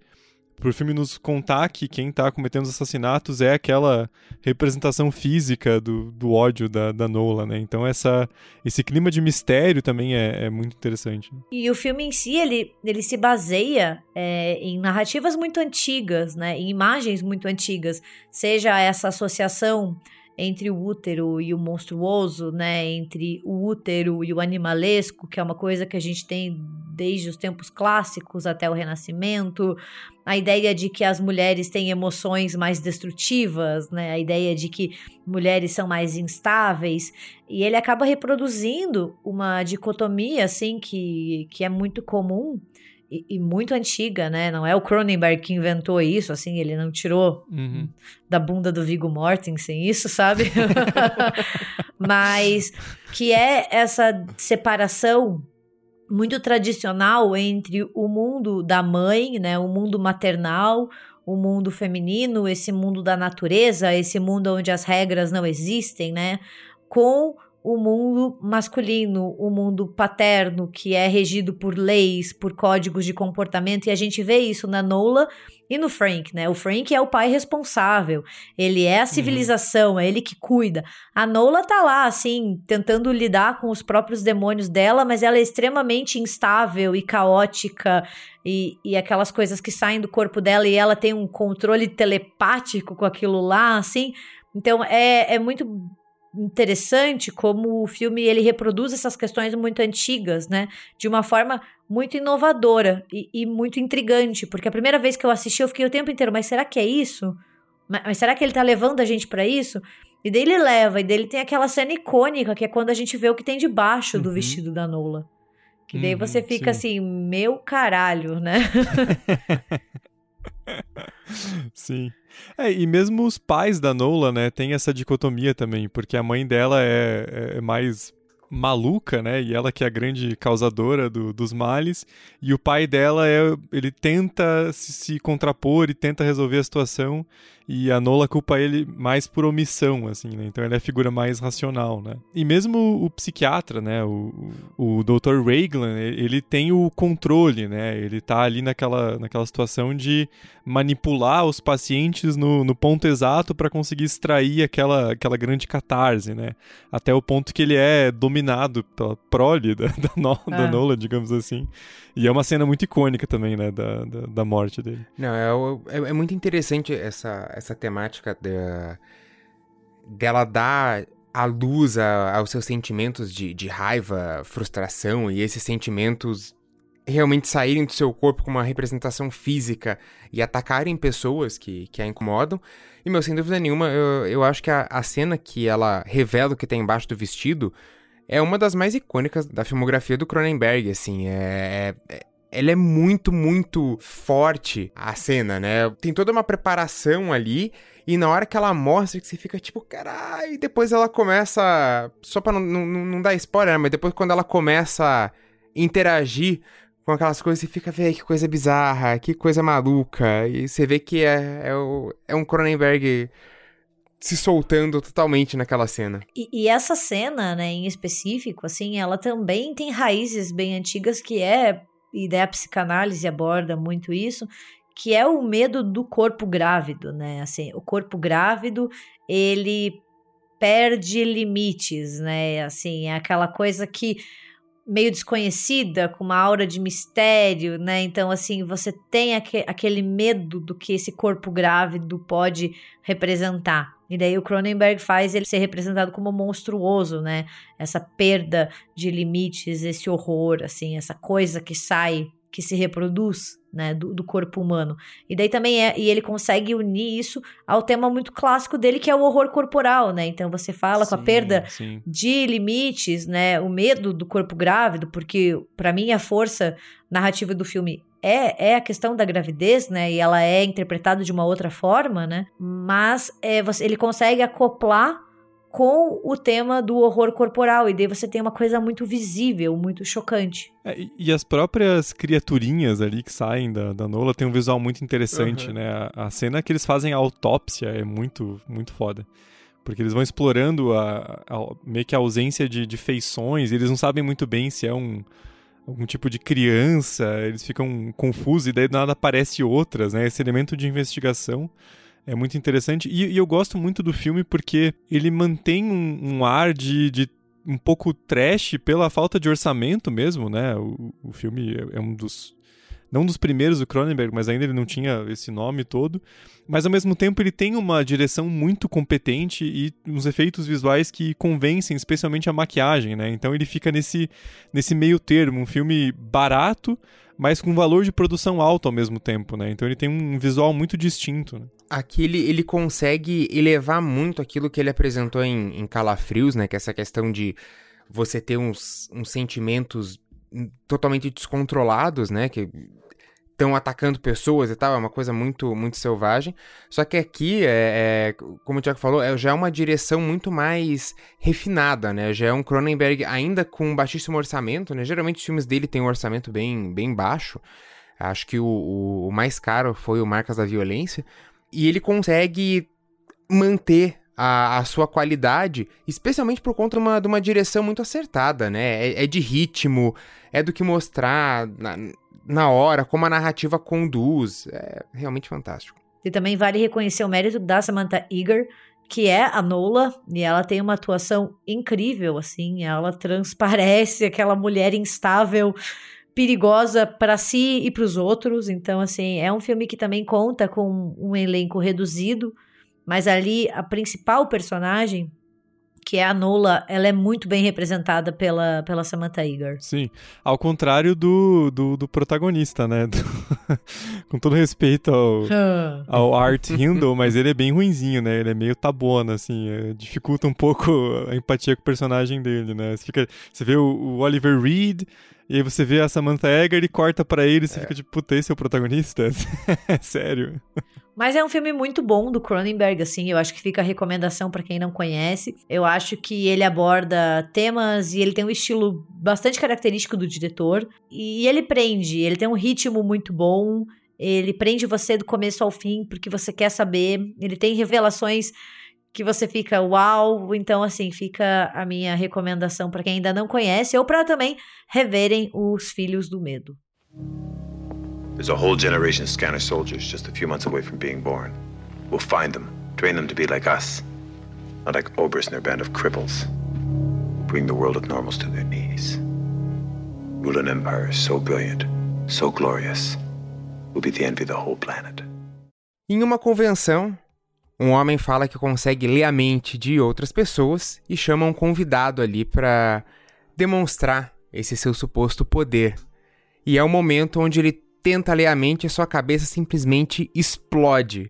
pro filme nos contar que quem tá cometendo os assassinatos é aquela representação física do, do ódio da, da Nola, né? Então essa, esse clima de mistério também é, é muito interessante. E o filme em si, ele, ele se baseia é, em narrativas muito antigas, né? Em imagens muito antigas. Seja essa associação entre o útero e o monstruoso, né? Entre o útero e o animalesco, que é uma coisa que a gente tem desde os tempos clássicos até o Renascimento. A ideia de que as mulheres têm emoções mais destrutivas, né? A ideia de que mulheres são mais instáveis. E ele acaba reproduzindo uma dicotomia, assim, que, que é muito comum e, e, muito antiga, né? Não é o Cronenberg que inventou isso, assim, ele não tirou uhum. da bunda do Viggo Mortensen isso, sabe? Mas que é essa separação muito tradicional entre o mundo da mãe, né, o mundo maternal, o mundo feminino, esse mundo da natureza, esse mundo onde as regras não existem, né, com o mundo masculino, o mundo paterno, que é regido por leis, por códigos de comportamento, e a gente vê isso na Nola e no Frank, né? O Frank é o pai responsável, ele é a uhum. civilização, uhum. é ele que cuida. A Nola tá lá, assim, tentando lidar com os próprios demônios dela, mas ela é extremamente instável e caótica, e, e aquelas coisas que saem do corpo dela, e ela tem um controle telepático com aquilo lá, assim. Então é, é muito interessante como o filme ele reproduz essas questões muito antigas, né? De uma forma muito inovadora e, e, muito intrigante, porque a primeira vez que eu assisti eu fiquei o tempo inteiro, mas será que é isso? Mas, mas será que ele tá levando a gente para isso? E daí ele leva, e daí ele tem aquela cena icônica, que é quando a gente vê o que tem debaixo uhum. do vestido da Nola. Que daí uhum, você fica sim. assim, meu caralho, né? sim. É, e mesmo os pais da Nola, né, tem essa dicotomia também, porque a mãe dela é, é mais maluca, né? E ela que é a grande causadora do, dos males. E o pai dela é, ele tenta se, se, contrapor e tenta resolver a situação. E a Nola culpa ele mais por omissão, assim, né? Então ele é a figura mais racional, né? E mesmo o psiquiatra, né? O, o Dr. Raglan, ele tem o controle, né? Ele tá ali naquela, naquela situação de manipular os pacientes no, no ponto exato para conseguir extrair aquela, aquela grande catarse, né? Até o ponto que ele é dominado pela prole da, da, no, é. da Nola, digamos assim. E é uma cena muito icônica também, né? Da, da, da morte dele. Não, é, é, é muito interessante essa essa temática de, dela dar a luz a, aos seus sentimentos de, de raiva, frustração e esses sentimentos realmente saírem do seu corpo com uma representação física e atacarem pessoas que, que a incomodam. E, meu, sem dúvida nenhuma, eu, eu acho que a, a cena que ela revela o que tem embaixo do vestido é uma das mais icônicas da filmografia do Cronenberg, assim. É, é, ela é muito, muito forte a cena, né? Tem toda uma preparação ali. E na hora que ela mostra, que você fica tipo, caralho, e depois ela começa. Só pra não, não, não dar spoiler, mas depois quando ela começa a interagir com aquelas coisas, você fica, velho, que coisa bizarra, que coisa maluca. E você vê que é, é, o, é um Cronenberg se soltando totalmente naquela cena. E, e, essa cena, né, em específico, assim, ela também tem raízes bem antigas que é e daí a psicanálise aborda muito isso, que é o medo do corpo grávido, né? Assim, o corpo grávido, ele perde limites, né? Assim, é aquela coisa que meio desconhecida, com uma aura de mistério, né? Então, assim, você tem aqu aquele medo do que esse corpo grávido pode representar. E daí o Cronenberg faz ele ser representado como monstruoso, né? Essa perda de limites, esse horror, assim, essa coisa que sai, que se reproduz, né, do, do, corpo humano. E daí também é, e ele consegue unir isso ao tema muito clássico dele, que é o horror corporal, né? Então você fala sim, com a perda sim. de limites, né, o medo do corpo grávido, porque para mim a força narrativa do filme é, é a questão da gravidez, né? E ela é interpretada de uma outra forma, né? Mas é, você, ele consegue acoplar com o tema do horror corporal. E daí você tem uma coisa muito visível, muito chocante. É, e as próprias criaturinhas ali que saem da, da Nola tem um visual muito interessante, uhum. né? A, a, cena que eles fazem a autópsia é muito, muito foda. Porque eles vão explorando a, a meio que a ausência de, de feições, eles não sabem muito bem se é um algum tipo de criança, eles ficam confusos e daí do nada aparece outras, né? Esse elemento de investigação é muito interessante. E, e eu gosto muito do filme porque ele mantém um, um ar de, de, um pouco trash pela falta de orçamento mesmo, né? O, o filme é, é um dos não dos primeiros do Cronenberg, mas ainda ele não tinha esse nome todo. Mas ao mesmo tempo ele tem uma direção muito competente e uns efeitos visuais que convencem, especialmente a maquiagem, né? Então ele fica nesse, nesse meio termo, um filme barato, mas com valor de produção alto ao mesmo tempo, né? Então ele tem um visual muito distinto. Né? Aqui ele, ele consegue elevar muito aquilo que ele apresentou em, em Calafrios, né? Que é essa questão de você ter uns, uns sentimentos totalmente descontrolados, né? Que estão atacando pessoas e tal, é uma coisa muito muito selvagem. Só que aqui, é, é como o Tiago falou, é, já é uma direção muito mais refinada, né? Já é um Cronenberg ainda com baixíssimo orçamento, né? Geralmente os filmes dele têm um orçamento bem, bem baixo. Acho que o, o, o mais caro foi o Marcas da Violência. E ele consegue manter a, a, sua qualidade, especialmente por conta de uma, de uma direção muito acertada, né? É, é de ritmo, é do que mostrar na, na hora, como a narrativa conduz. É realmente fantástico. E também vale reconhecer o mérito da Samantha Eager, que é a Nola, e ela tem uma atuação incrível, assim, ela transparece aquela mulher instável, perigosa para si e para os outros. Então, assim, é um filme que também conta com um elenco reduzido, mas ali a principal personagem, que é a Nola, ela é muito bem representada pela, pela Samantha Eager. Sim, ao contrário do, do, do protagonista, né? Do... Com todo respeito ao, ao Art Hindle, mas ele é bem ruinzinho, né? Ele é meio tabona, assim, é, dificulta um pouco a empatia com o personagem dele, né? Você, fica, você vê o, o Oliver Reed, e aí você vê a Samantha Egger e corta para ele e você é. fica tipo, puta, esse é o protagonista? Sério. Mas é um filme muito bom do Cronenberg, assim, eu acho que fica a recomendação para quem não conhece. Eu acho que ele aborda temas e ele tem um estilo bastante característico do diretor. E ele prende, ele tem um ritmo muito bom, ele prende você do começo ao fim, porque você quer saber. Ele tem revelações que você fica uau. Então, assim, fica a minha recomendação para quem ainda não conhece ou para também reverem Os Filhos do Medo. There's a whole generation of scanner soldiers just a few months away from being born. We'll find them, train them to be like us, not like Oberst and their band of cripples. Bring the world of normals to their knees. Rule an empire so brilliant, so glorious, we'll be the envy of the whole planet. Em uma convenção, um homem fala que consegue ler a mente de outras pessoas e chama um convidado ali para demonstrar esse seu suposto poder. E é o momento onde ele tenta ler a mente e sua cabeça simplesmente explode.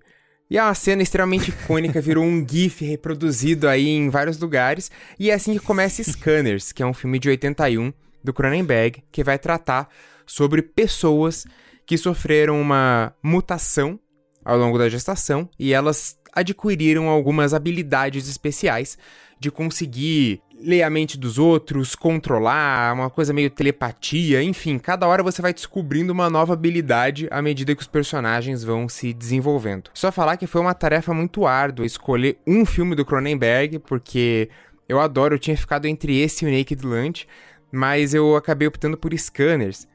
E é uma cena extremamente icônica, virou um GIF reproduzido aí em vários lugares. E é assim que começa Scanners, que é um filme de 81 do Cronenberg, que vai tratar sobre pessoas que sofreram uma mutação ao longo da gestação e elas adquiriram algumas habilidades especiais de conseguir ler a mente dos outros, controlar, uma coisa meio telepatia, enfim, cada hora você vai descobrindo uma nova habilidade à medida que os personagens vão se desenvolvendo. Só falar que foi uma tarefa muito árdua escolher um filme do Cronenberg, porque eu adoro, eu tinha ficado entre esse e o Naked Lunch, mas eu acabei optando por Scanners,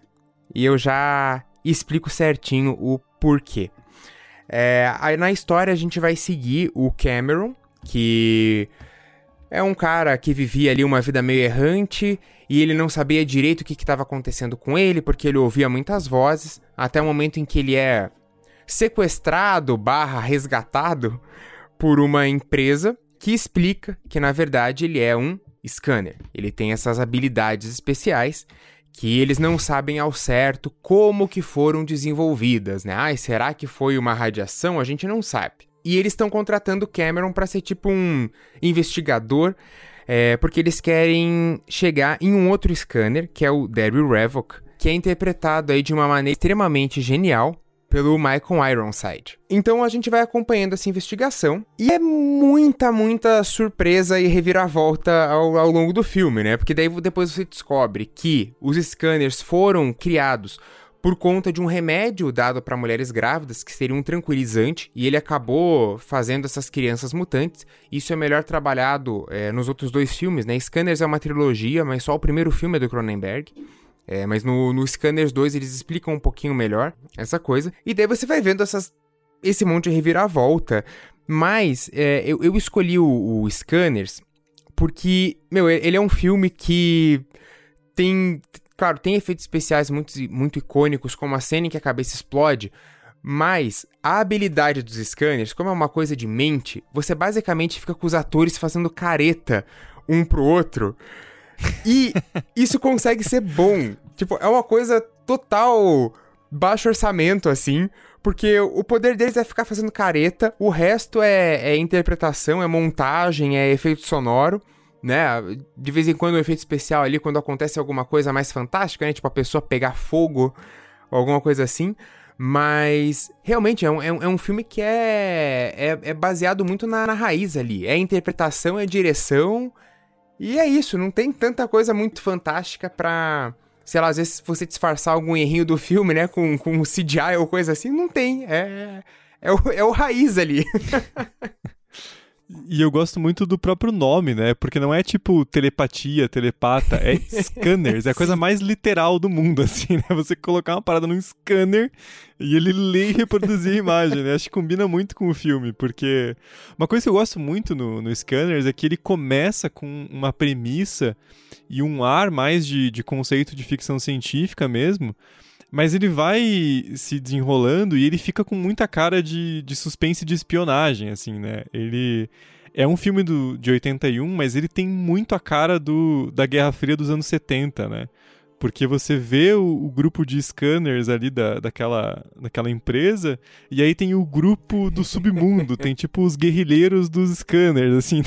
e eu já explico certinho o porquê. É, aí na história a gente vai seguir o Cameron, que é um cara que vivia ali uma vida meio errante e ele não sabia direito o que estava acontecendo com ele, porque ele ouvia muitas vozes, até o momento em que ele é sequestrado barra resgatado por uma empresa que explica que na verdade ele é um scanner. Ele tem essas habilidades especiais que eles não sabem ao certo como que foram desenvolvidas, né? Ai, será que foi uma radiação? A gente não sabe. E eles estão contratando Cameron para ser tipo um investigador, é, porque eles querem chegar em um outro scanner, que é o Derry Revok, que é interpretado aí de uma maneira extremamente genial pelo Michael Ironside. Então a gente vai acompanhando essa investigação e é muita, muita surpresa e reviravolta ao, ao longo do filme, né? Porque daí depois você descobre que os scanners foram criados por conta de um remédio dado para mulheres grávidas, que seria um tranquilizante, e ele acabou fazendo essas crianças mutantes. Isso é melhor trabalhado é, nos outros dois filmes, né? Scanners é uma trilogia, mas só o primeiro filme é do Cronenberg. É, mas no, no Scanners 2 eles explicam um pouquinho melhor essa coisa. E daí você vai vendo essas, esse monte de reviravolta. Mas é, eu, eu, escolhi o, o Scanners porque, meu, ele é um filme que tem. Claro, tem efeitos especiais muito, muito icônicos, como a cena em que a cabeça explode. Mas a habilidade dos scanners, como é uma coisa de mente, você basicamente fica com os atores fazendo careta um pro outro. E isso consegue ser bom. Tipo, é uma coisa total baixo orçamento, assim. Porque o poder deles é ficar fazendo careta, o resto é, é interpretação, é montagem, é efeito sonoro. né? De vez em quando um efeito especial ali, quando acontece alguma coisa mais fantástica, né? Tipo a pessoa pegar fogo ou alguma coisa assim. Mas realmente é um, é um, é filme que é, é, é baseado muito na, na, raiz ali. É interpretação, é direção. E é isso, não tem tanta coisa muito fantástica pra. Sei lá, às vezes você disfarçar algum errinho do filme, né? Com, com CGI ou coisa assim, não tem. É, é, o, é o raiz ali. E eu gosto muito do próprio nome, né? Porque não é tipo telepatia, telepata, é scanners. É a coisa mais literal do mundo, assim, né? Você colocar uma parada num scanner e ele lê e reproduzir a imagem, né? Acho que combina muito com o filme, porque uma coisa que eu gosto muito no, no Scanners é que ele começa com uma premissa e um ar mais de, de conceito de ficção científica mesmo. Mas ele vai se desenrolando e ele fica com muita cara de, de suspense de espionagem, assim, né? Ele é um filme do, de 81, mas ele tem muito a cara do, da Guerra Fria dos anos 70, né? Porque você vê o, o, grupo de scanners ali da, daquela, daquela empresa, e aí tem o grupo do submundo, tem tipo os guerrilheiros dos scanners, assim.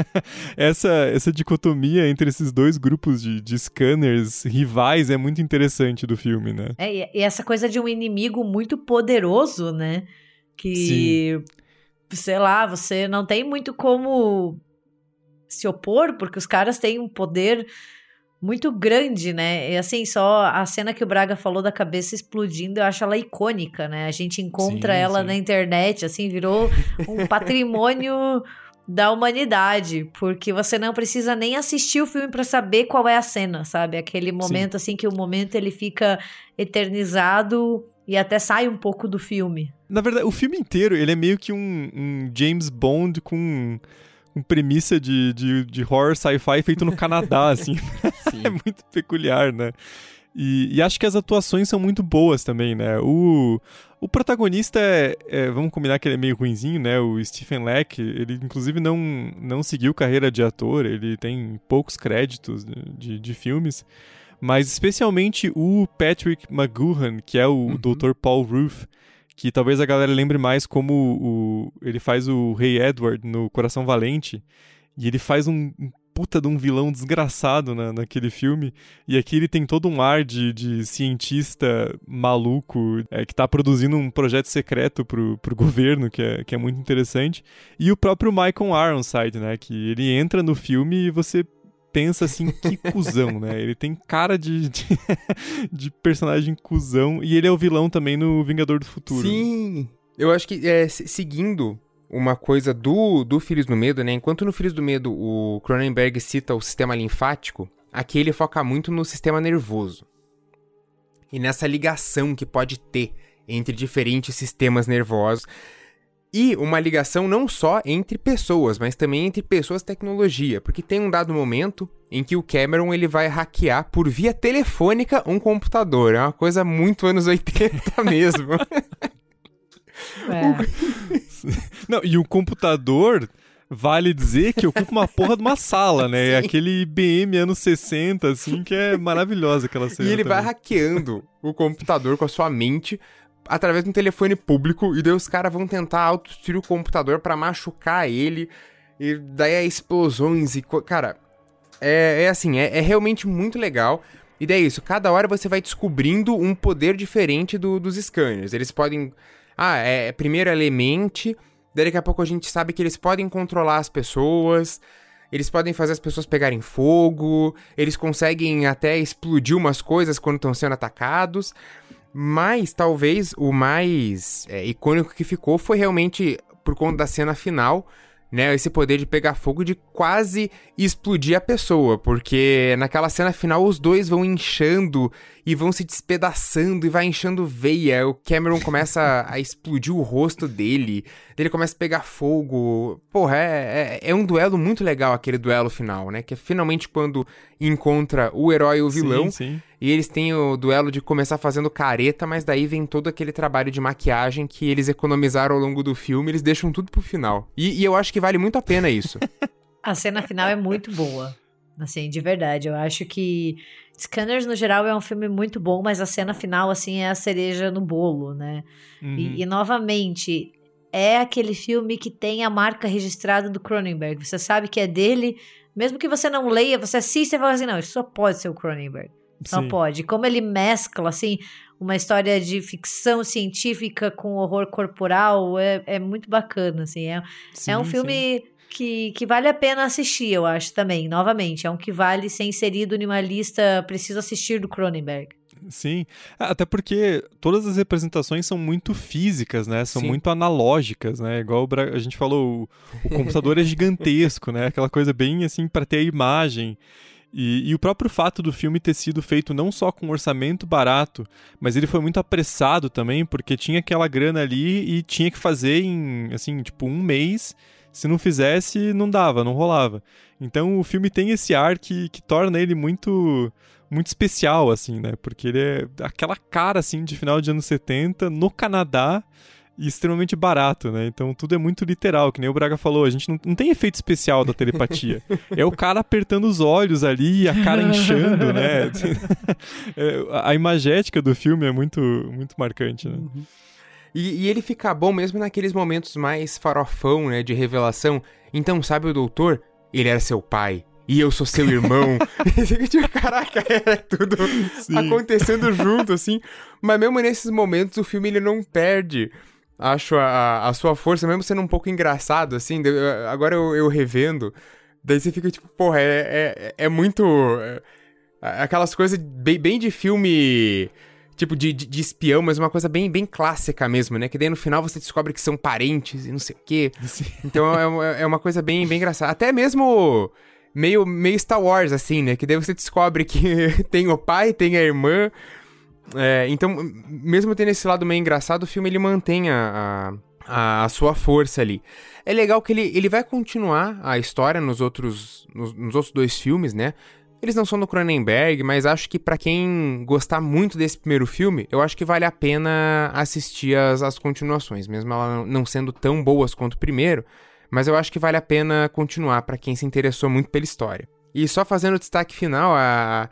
essa, essa dicotomia entre esses dois grupos de, de scanners rivais é muito interessante do filme, né? É, e essa coisa de um inimigo muito poderoso, né? Que, Sim. sei lá, você não tem muito como se opor, porque os caras têm um poder muito grande, né? E assim, só a cena que o Braga falou da cabeça explodindo, eu acho ela icônica, né? A gente encontra sim, ela sim. na internet, assim, virou um patrimônio da humanidade, porque você não precisa nem assistir o filme para saber qual é a cena, sabe? Aquele momento sim. assim que o momento ele fica eternizado e até sai um pouco do filme. Na verdade, o filme inteiro, ele é meio que um, um James Bond com com premissa de, de, de horror sci-fi feito no Canadá, assim. é muito peculiar, né? E, e, acho que as atuações são muito boas também, né? O, o protagonista é, é, Vamos combinar que ele é meio ruinzinho, né? O Stephen Leck, ele inclusive não, não seguiu carreira de ator, ele tem poucos créditos de, de, de filmes. Mas especialmente o Patrick McGoohan, que é o uhum. Dr. Paul Ruth, que talvez a galera lembre mais como o, ele faz o Rei Edward no Coração Valente, e ele faz um, puta de um vilão desgraçado na, naquele filme, e aqui ele tem todo um ar de, de cientista maluco, é, que tá produzindo um projeto secreto pro, pro governo, que é, que é muito interessante, e o próprio Michael Ironside, né, que ele entra no filme e você pensa assim, que cuzão, né? Ele tem cara de, de, de, personagem cuzão e ele é o vilão também no Vingador do Futuro. Sim! Eu acho que é, seguindo uma coisa do, do Filhos do Medo, né? Enquanto no Filhos do Medo o Cronenberg cita o sistema linfático, aqui ele foca muito no sistema nervoso. E nessa ligação que pode ter entre diferentes sistemas nervosos. E uma ligação não só entre pessoas, mas também entre pessoas e tecnologia, porque tem um dado momento em que o Cameron ele vai hackear por via telefônica um computador. É uma coisa muito anos 80 mesmo. É. Não, e o computador vale dizer que ocupa uma porra de uma sala, né? É aquele IBM anos 60, assim, que é maravilhosa aquela cena. E ele também. vai hackeando o computador com a sua mente através de um telefone público e daí os caras vão tentar autodestruir o computador para machucar ele. E daí é explosões e. Cara, é, é assim, é, é, realmente muito legal. E daí é isso, cada hora você vai descobrindo um poder diferente do, dos scanners. Eles podem. Ah, é, é primeiro elemente. Daí daqui a pouco a gente sabe que eles podem controlar as pessoas. Eles podem fazer as pessoas pegarem fogo. Eles conseguem até explodir umas coisas quando estão sendo atacados. Mas talvez o mais é, icônico que ficou foi realmente por conta da cena final, né? Esse poder de pegar fogo de quase explodir a pessoa, porque naquela cena final os dois vão inchando e vão se despedaçando e vai inchando veia. O Cameron começa a explodir o rosto dele, ele começa a pegar fogo. Porra, é, é, é, um duelo muito legal aquele duelo final, né? Que é finalmente quando encontra o herói e o vilão. Sim, sim. E eles têm o duelo de começar fazendo careta, mas daí vem todo aquele trabalho de maquiagem que eles economizaram ao longo do filme, eles deixam tudo pro final. E, e eu acho que vale muito a pena isso. a cena final é muito boa. Assim, de verdade. Eu acho que Scanners, no geral, é um filme muito bom, mas a cena final, assim, é a cereja no bolo, né? Uhum. E, e, novamente, é aquele filme que tem a marca registrada do Cronenberg. Você sabe que é dele Mesmo que você não leia, você assiste e fala assim, não, isso só pode ser o Cronenberg. Só Sim. pode. Como ele mescla, assim, uma história de ficção científica com horror corporal, é, é muito bacana, assim. É, sim, é um filme que, que vale a pena assistir, eu acho, também. Novamente, é um que vale ser inserido numa lista preciso assistir do Cronenberg. Sim, é, até porque todas as representações são muito físicas, né? São Sim. muito analógicas, né? Igual a gente falou, o, o computador é gigantesco, né? Aquela coisa bem assim para ter a imagem. E, e, o próprio fato do filme ter sido feito não só com um orçamento barato, mas ele foi muito apressado também, porque tinha aquela grana ali e tinha que fazer em, assim, tipo, um mês. Se não fizesse, não dava, não rolava. Então o filme tem esse ar que, que torna ele muito muito especial, assim, né? Porque ele é aquela cara, assim, de final de anos 70, no Canadá, e extremamente barato, né? Então tudo é muito literal, que nem o Braga falou, a gente não, não tem efeito especial da telepatia. é o cara apertando os olhos ali e a cara inchando, né? É, a imagética do filme é muito, muito marcante, né? Uhum. E, e, ele fica bom mesmo naqueles momentos mais farofão, né? De revelação. Então, sabe o doutor? Ele era seu pai e eu sou seu irmão. caraca, é tudo Sim. acontecendo junto, assim. Mas mesmo nesses momentos, o filme ele não perde, acho, a, a sua força, mesmo sendo um pouco engraçado, assim. Agora eu, eu revendo, daí você fica tipo, porra, é, é, é muito. É, aquelas coisas bem, bem de filme tipo, de, de, de, espião, mas uma coisa bem, bem clássica mesmo, né? Que daí no final você descobre que são parentes e não sei o quê. Sim. Então é, é uma coisa bem, bem engraçada. Até mesmo meio, meio Star Wars, assim, né? Que daí você descobre que tem o pai, tem a irmã. É, então, mesmo tendo esse lado meio engraçado, o filme ele mantém a, a, a, sua força ali. É legal que ele, ele vai continuar a história nos outros, nos, nos outros dois filmes, né? Eles não são do Cronenberg, mas acho que para quem gostar muito desse primeiro filme, eu acho que vale a pena assistir as, as continuações, mesmo elas não sendo tão boas quanto o primeiro mas eu acho que vale a pena continuar para quem se interessou muito pela história. E só fazendo o destaque final, a,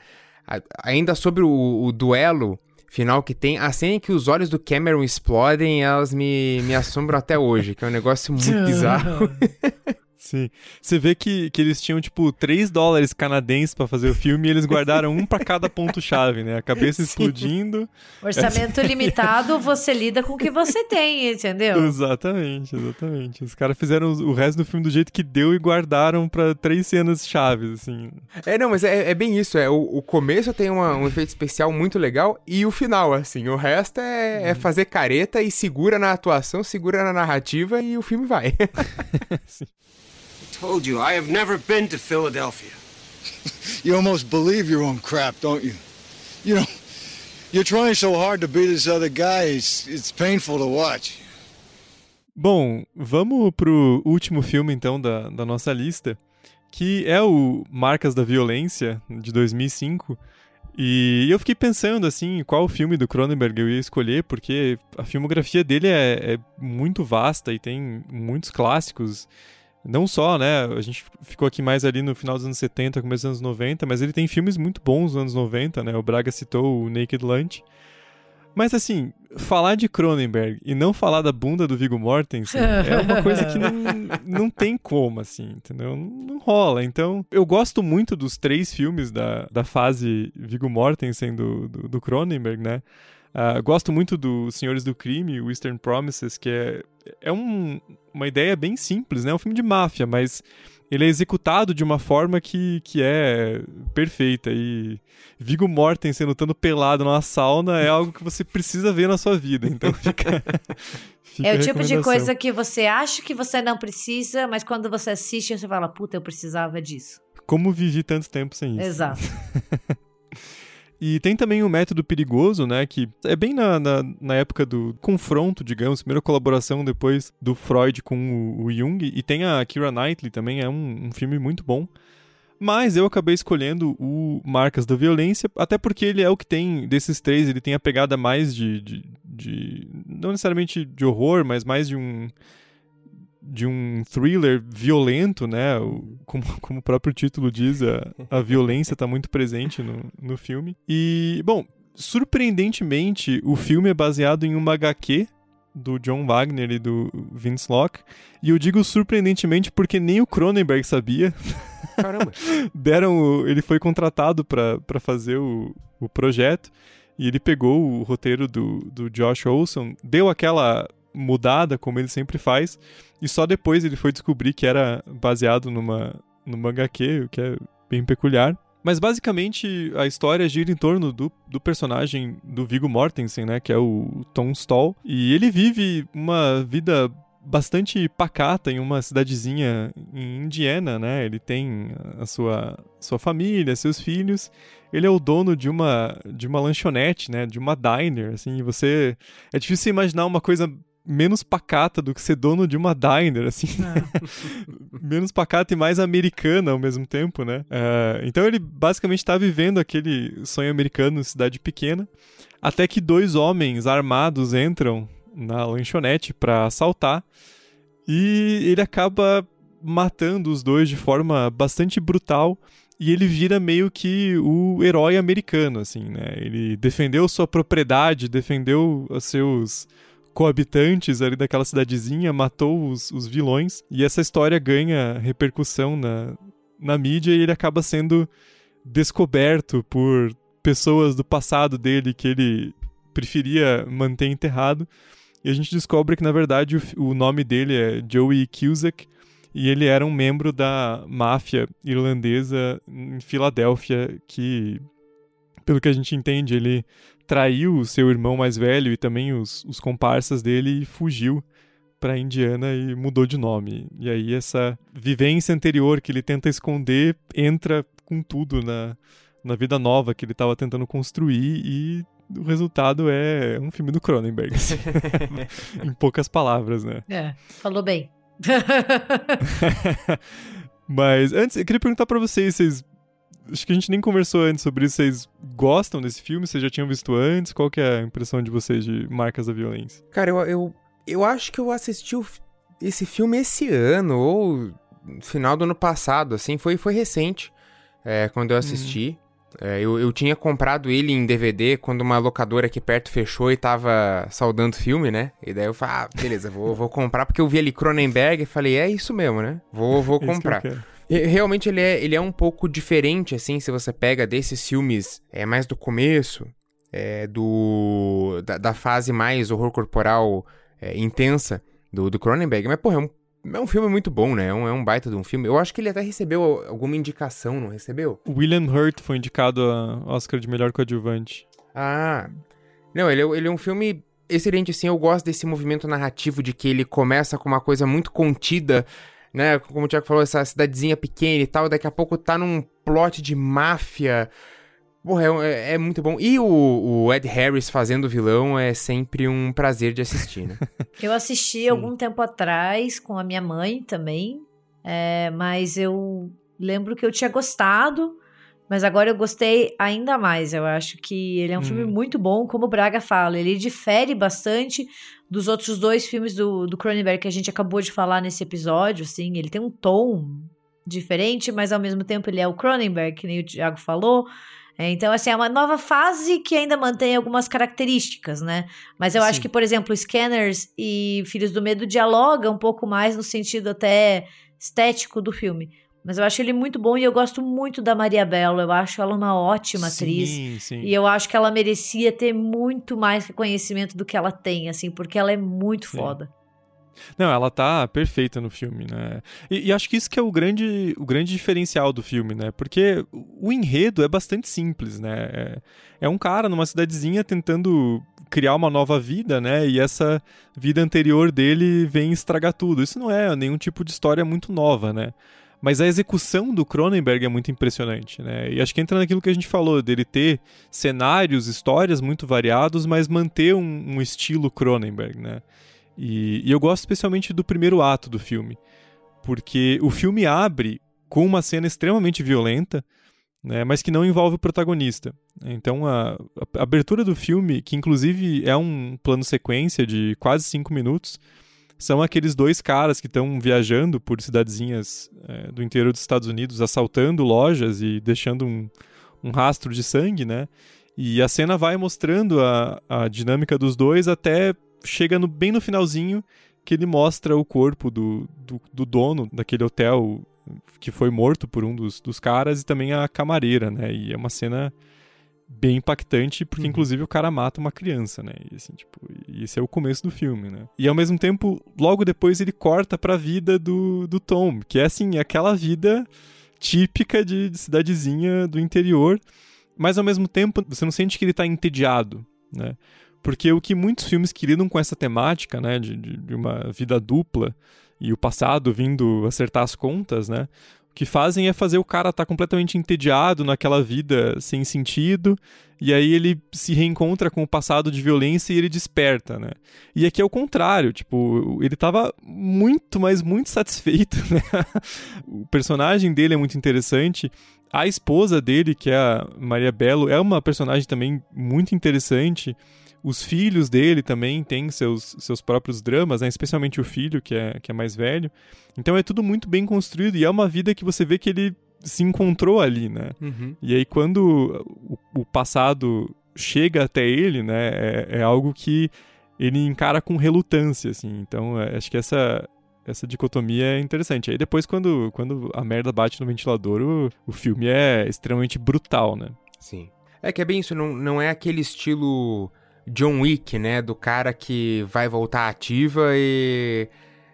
a, ainda sobre o, o, duelo final que tem, a cena em que os olhos do Cameron explodem, elas me, me assombram até hoje, que é um negócio muito bizarro. Sim. Você vê que, que eles tinham, tipo, 3 dólares canadenses para fazer o filme e eles guardaram um para cada ponto-chave, né? A cabeça Sim. explodindo. Orçamento limitado, você lida com o que você tem, entendeu? Exatamente, exatamente. Os caras fizeram o resto do filme do jeito que deu e guardaram para três cenas chaves, assim. É, não, mas é, é bem isso. É, o, o começo tem uma, um efeito especial muito legal e o final, assim. O resto é, é fazer careta e segura na atuação, segura na narrativa e o filme vai. Sim. Told you, I have never been to Philadelphia. you almost believe your own crap, don't you? You know, you're trying so hard to be this other guy, it's, it's painful to watch. Bom, vamos pro último filme então da, da nossa lista, que é o Marcas da Violência, de 2005. E eu fiquei pensando, assim, qual filme do Cronenberg eu ia escolher, porque a filmografia dele é, é muito vasta e tem muitos clássicos. Não só, né? A gente ficou aqui mais ali no final dos anos 70, começo dos anos 90, mas ele tem filmes muito bons nos anos 90, né? O Braga citou o Naked Lunch. Mas assim, falar de Cronenberg e não falar da bunda do Viggo Mortensen é uma coisa que não, não tem como, assim, entendeu? Não rola. Então, eu gosto muito dos três filmes da, da fase Viggo Mortensen do, do, do Cronenberg, né? Uh, gosto muito do Senhores do Crime, o Eastern Promises, que é, é um, uma ideia bem simples, né? É um filme de máfia, mas ele é executado de uma forma que, que é perfeita. E Vigo Mortensen lutando pelado numa sauna é algo que você precisa ver na sua vida. Então fica. fica é o tipo de coisa que você acha que você não precisa, mas quando você assiste, você fala, puta, eu precisava disso. Como vivi tanto tempo sem isso? Exato. E tem também o método perigoso, né? Que é bem na, na, na, época do confronto, digamos, primeira colaboração depois do Freud com o, o Jung. E tem a Kira Knightley também, é um, um filme muito bom. Mas eu acabei escolhendo o Marcas da Violência, até porque ele é o que tem, desses três, ele tem a pegada mais de, de, de não necessariamente de horror, mas mais de um de um thriller violento, né? Como, como o próprio título diz, a, a violência está muito presente no, no filme. E, bom, surpreendentemente, o filme é baseado em uma HQ do John Wagner e do Vince Locke. E eu digo surpreendentemente porque nem o Cronenberg sabia. Caramba. Deram. O, ele foi contratado para fazer o, o projeto. E ele pegou o roteiro do, do Josh Olson, deu aquela mudada, como ele sempre faz, e só depois ele foi descobrir que era baseado numa, numa HQ, o que é bem peculiar. Mas basicamente a história gira em torno do, do personagem do Viggo Mortensen, né? Que é o Tom Stall. E ele vive uma vida bastante pacata em uma cidadezinha em Indiana, né? Ele tem a sua, sua família, seus filhos. Ele é o dono de uma de uma lanchonete, né? De uma diner, assim. você é difícil imaginar uma coisa menos pacata do que ser dono de uma diner, assim. É. menos pacata e mais americana ao mesmo tempo, né? Uh, então ele basicamente está vivendo aquele sonho americano, cidade pequena, até que dois homens armados entram na lanchonete para assaltar e ele acaba matando os dois de forma bastante brutal e ele vira meio que o herói americano, assim, né? Ele defendeu sua propriedade, defendeu os seus coabitantes ali daquela cidadezinha, matou os, os vilões, e essa história ganha repercussão na, na mídia e ele acaba sendo descoberto por pessoas do passado dele que ele preferia manter enterrado. E a gente descobre que, na verdade, o, o nome dele é Joey Cusack e ele era um membro da máfia irlandesa em Filadélfia que, pelo que a gente entende, ele traiu o seu irmão mais velho e também os, os comparsas dele e fugiu para Indiana e mudou de nome. E aí essa vivência anterior que ele tenta esconder entra com tudo na, na vida nova que ele estava tentando construir e o resultado é um filme do Cronenberg. em poucas palavras, né? É, falou bem. Mas antes, eu queria perguntar para vocês, vocês acho que a gente nem conversou antes sobre isso. Vocês gostam desse filme? Vocês já tinham visto antes? Qual que é a impressão de vocês de Marcas da Violência? Cara, eu, eu, eu acho que eu assisti o, esse filme esse ano, ou final do ano passado, assim, foi, foi recente, é, quando eu assisti. Hum. É, eu, eu tinha comprado ele em DVD quando uma locadora aqui perto fechou e tava saudando filme, né? E daí eu falei, ah, beleza, vou, vou comprar, porque eu vi ali Cronenberg e falei, é isso mesmo, né? Vou, vou comprar. Realmente ele é, ele é um pouco diferente, assim, se você pega desses filmes é, mais do começo, é, do da, da, fase mais horror corporal é, intensa do, do Cronenberg. Mas, porra, é um, é um filme muito bom, né? É um, é um baita de um filme. Eu acho que ele até recebeu alguma indicação, não recebeu? William Hurt foi indicado a Oscar de melhor coadjuvante. Ah. Não, ele, é, ele é um filme excelente, assim. Eu gosto desse movimento narrativo de que ele começa com uma coisa muito contida né? Como o Tiago falou, essa cidadezinha pequena e tal, daqui a pouco tá num plot de máfia. Porra, é, é, muito bom. E o, o, Ed Harris fazendo vilão é sempre um prazer de assistir, né? eu assisti Sim. algum tempo atrás com a minha mãe também, é, mas eu lembro que eu tinha gostado, mas agora eu gostei ainda mais. Eu acho que ele é um hum. filme muito bom, como o Braga fala. Ele difere bastante dos outros dois filmes do, do Cronenberg que a gente acabou de falar nesse episódio, assim, ele tem um tom diferente, mas ao mesmo tempo ele é o Cronenberg, que nem o Thiago falou. É, então, assim, é uma nova fase que ainda mantém algumas características, né? Mas eu Sim. acho que, por exemplo, Scanners e Filhos do Medo dialogam um pouco mais no sentido até estético do filme. Mas eu acho ele muito bom e eu gosto muito da Maria Belo. Eu acho ela uma ótima sim, atriz. Sim. E eu acho que ela merecia ter muito mais reconhecimento do que ela tem, assim, porque ela é muito sim. foda. Não, ela tá perfeita no filme, né? E, e, acho que isso que é o grande, o grande diferencial do filme, né? Porque o enredo é bastante simples, né? É, é um cara numa cidadezinha tentando criar uma nova vida, né? E essa vida anterior dele vem estragar tudo. Isso não é nenhum tipo de história muito nova, né? Mas a execução do Cronenberg é muito impressionante, né? E acho que entra naquilo que a gente falou, dele ter cenários, histórias muito variados, mas manter um, um estilo Cronenberg, né? E, e eu gosto especialmente do primeiro ato do filme, porque o filme abre com uma cena extremamente violenta, né, mas que não envolve o protagonista. Então, a, a, abertura do filme, que inclusive é um plano sequência de quase cinco minutos, são aqueles dois caras que estão viajando por cidadezinhas é, do interior dos Estados Unidos, assaltando lojas e deixando um, um rastro de sangue, né? E a cena vai mostrando a, a dinâmica dos dois até chega no, bem no finalzinho que ele mostra o corpo do, do, do dono daquele hotel que foi morto por um dos, dos caras, e também a camareira, né? E é uma cena bem impactante, porque uhum. inclusive o cara mata uma criança, né? E assim, tipo, esse é o começo do filme, né? E ao mesmo tempo, logo depois ele corta pra vida do, do Tom, que é assim, aquela vida típica de, de cidadezinha do interior, mas ao mesmo tempo você não sente que ele tá entediado, né? Porque o que muitos filmes que lidam com essa temática, né, de, de uma vida dupla e o passado vindo acertar as contas, né, que fazem é fazer o cara estar tá completamente entediado naquela vida sem sentido, e aí ele se reencontra com o passado de violência e ele desperta, né? E aqui é o contrário, tipo, ele estava muito, mas muito satisfeito, né? o personagem dele é muito interessante. A esposa dele, que é a Maria Belo, é uma personagem também muito interessante. Os filhos dele também têm seus, seus próprios dramas, né? especialmente o filho, que é, que é mais velho. Então é tudo muito bem construído e é uma vida que você vê que ele se encontrou ali, né? Uhum. E aí quando o, o, passado chega até ele, né, é, é, algo que ele encara com relutância, assim. Então é, acho que essa essa dicotomia é interessante. Aí depois quando, quando a merda bate no ventilador, o, o filme é extremamente brutal, né? Sim. É que é bem isso, não, não é aquele estilo John Wick, né? Do cara que vai voltar ativa e.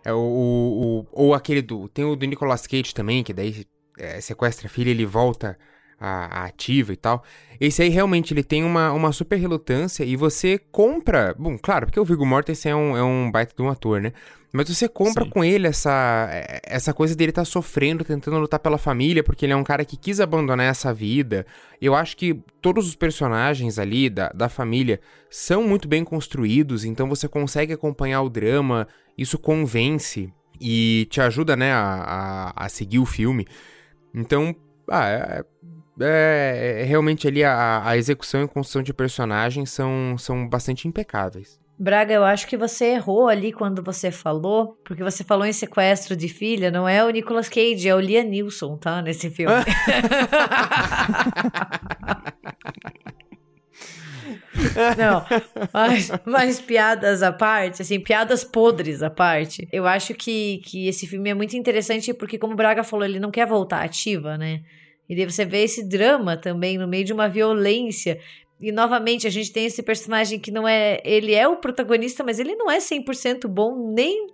É, o, o, ou aquele do. Tem o do Nicolas Cage também, que daí é, sequestra a filha e ele volta a, a, ativa e tal. Esse aí realmente ele tem uma, uma super relutância e você compra. Bom, claro, porque o Viggo Mortensen é um, é um baita de um ator, né? Mas você compra Sim. com ele essa, essa coisa dele estar tá sofrendo, tentando lutar pela família, porque ele é um cara que quis abandonar essa vida. Eu acho que todos os personagens ali da, da família são muito bem construídos, então você consegue acompanhar o drama, isso convence e te ajuda, né, a, a, a seguir o filme. Então, ah, é, é, é, realmente ali a, a execução e construção de personagens são, são bastante impecáveis. Braga, eu acho que você errou ali quando você falou, porque você falou em sequestro de filha, não é o Nicolas Cage, é o Liam Neeson, tá? Nesse filme. Não, mas, mas, piadas à parte, assim, piadas podres à parte. Eu acho que, que esse filme é muito interessante porque, como o Braga falou, ele não quer voltar ativa, né? E daí você vê esse drama também no meio de uma violência. E novamente a gente tem esse personagem que não é. Ele é o protagonista, mas ele não é 100% bom, nem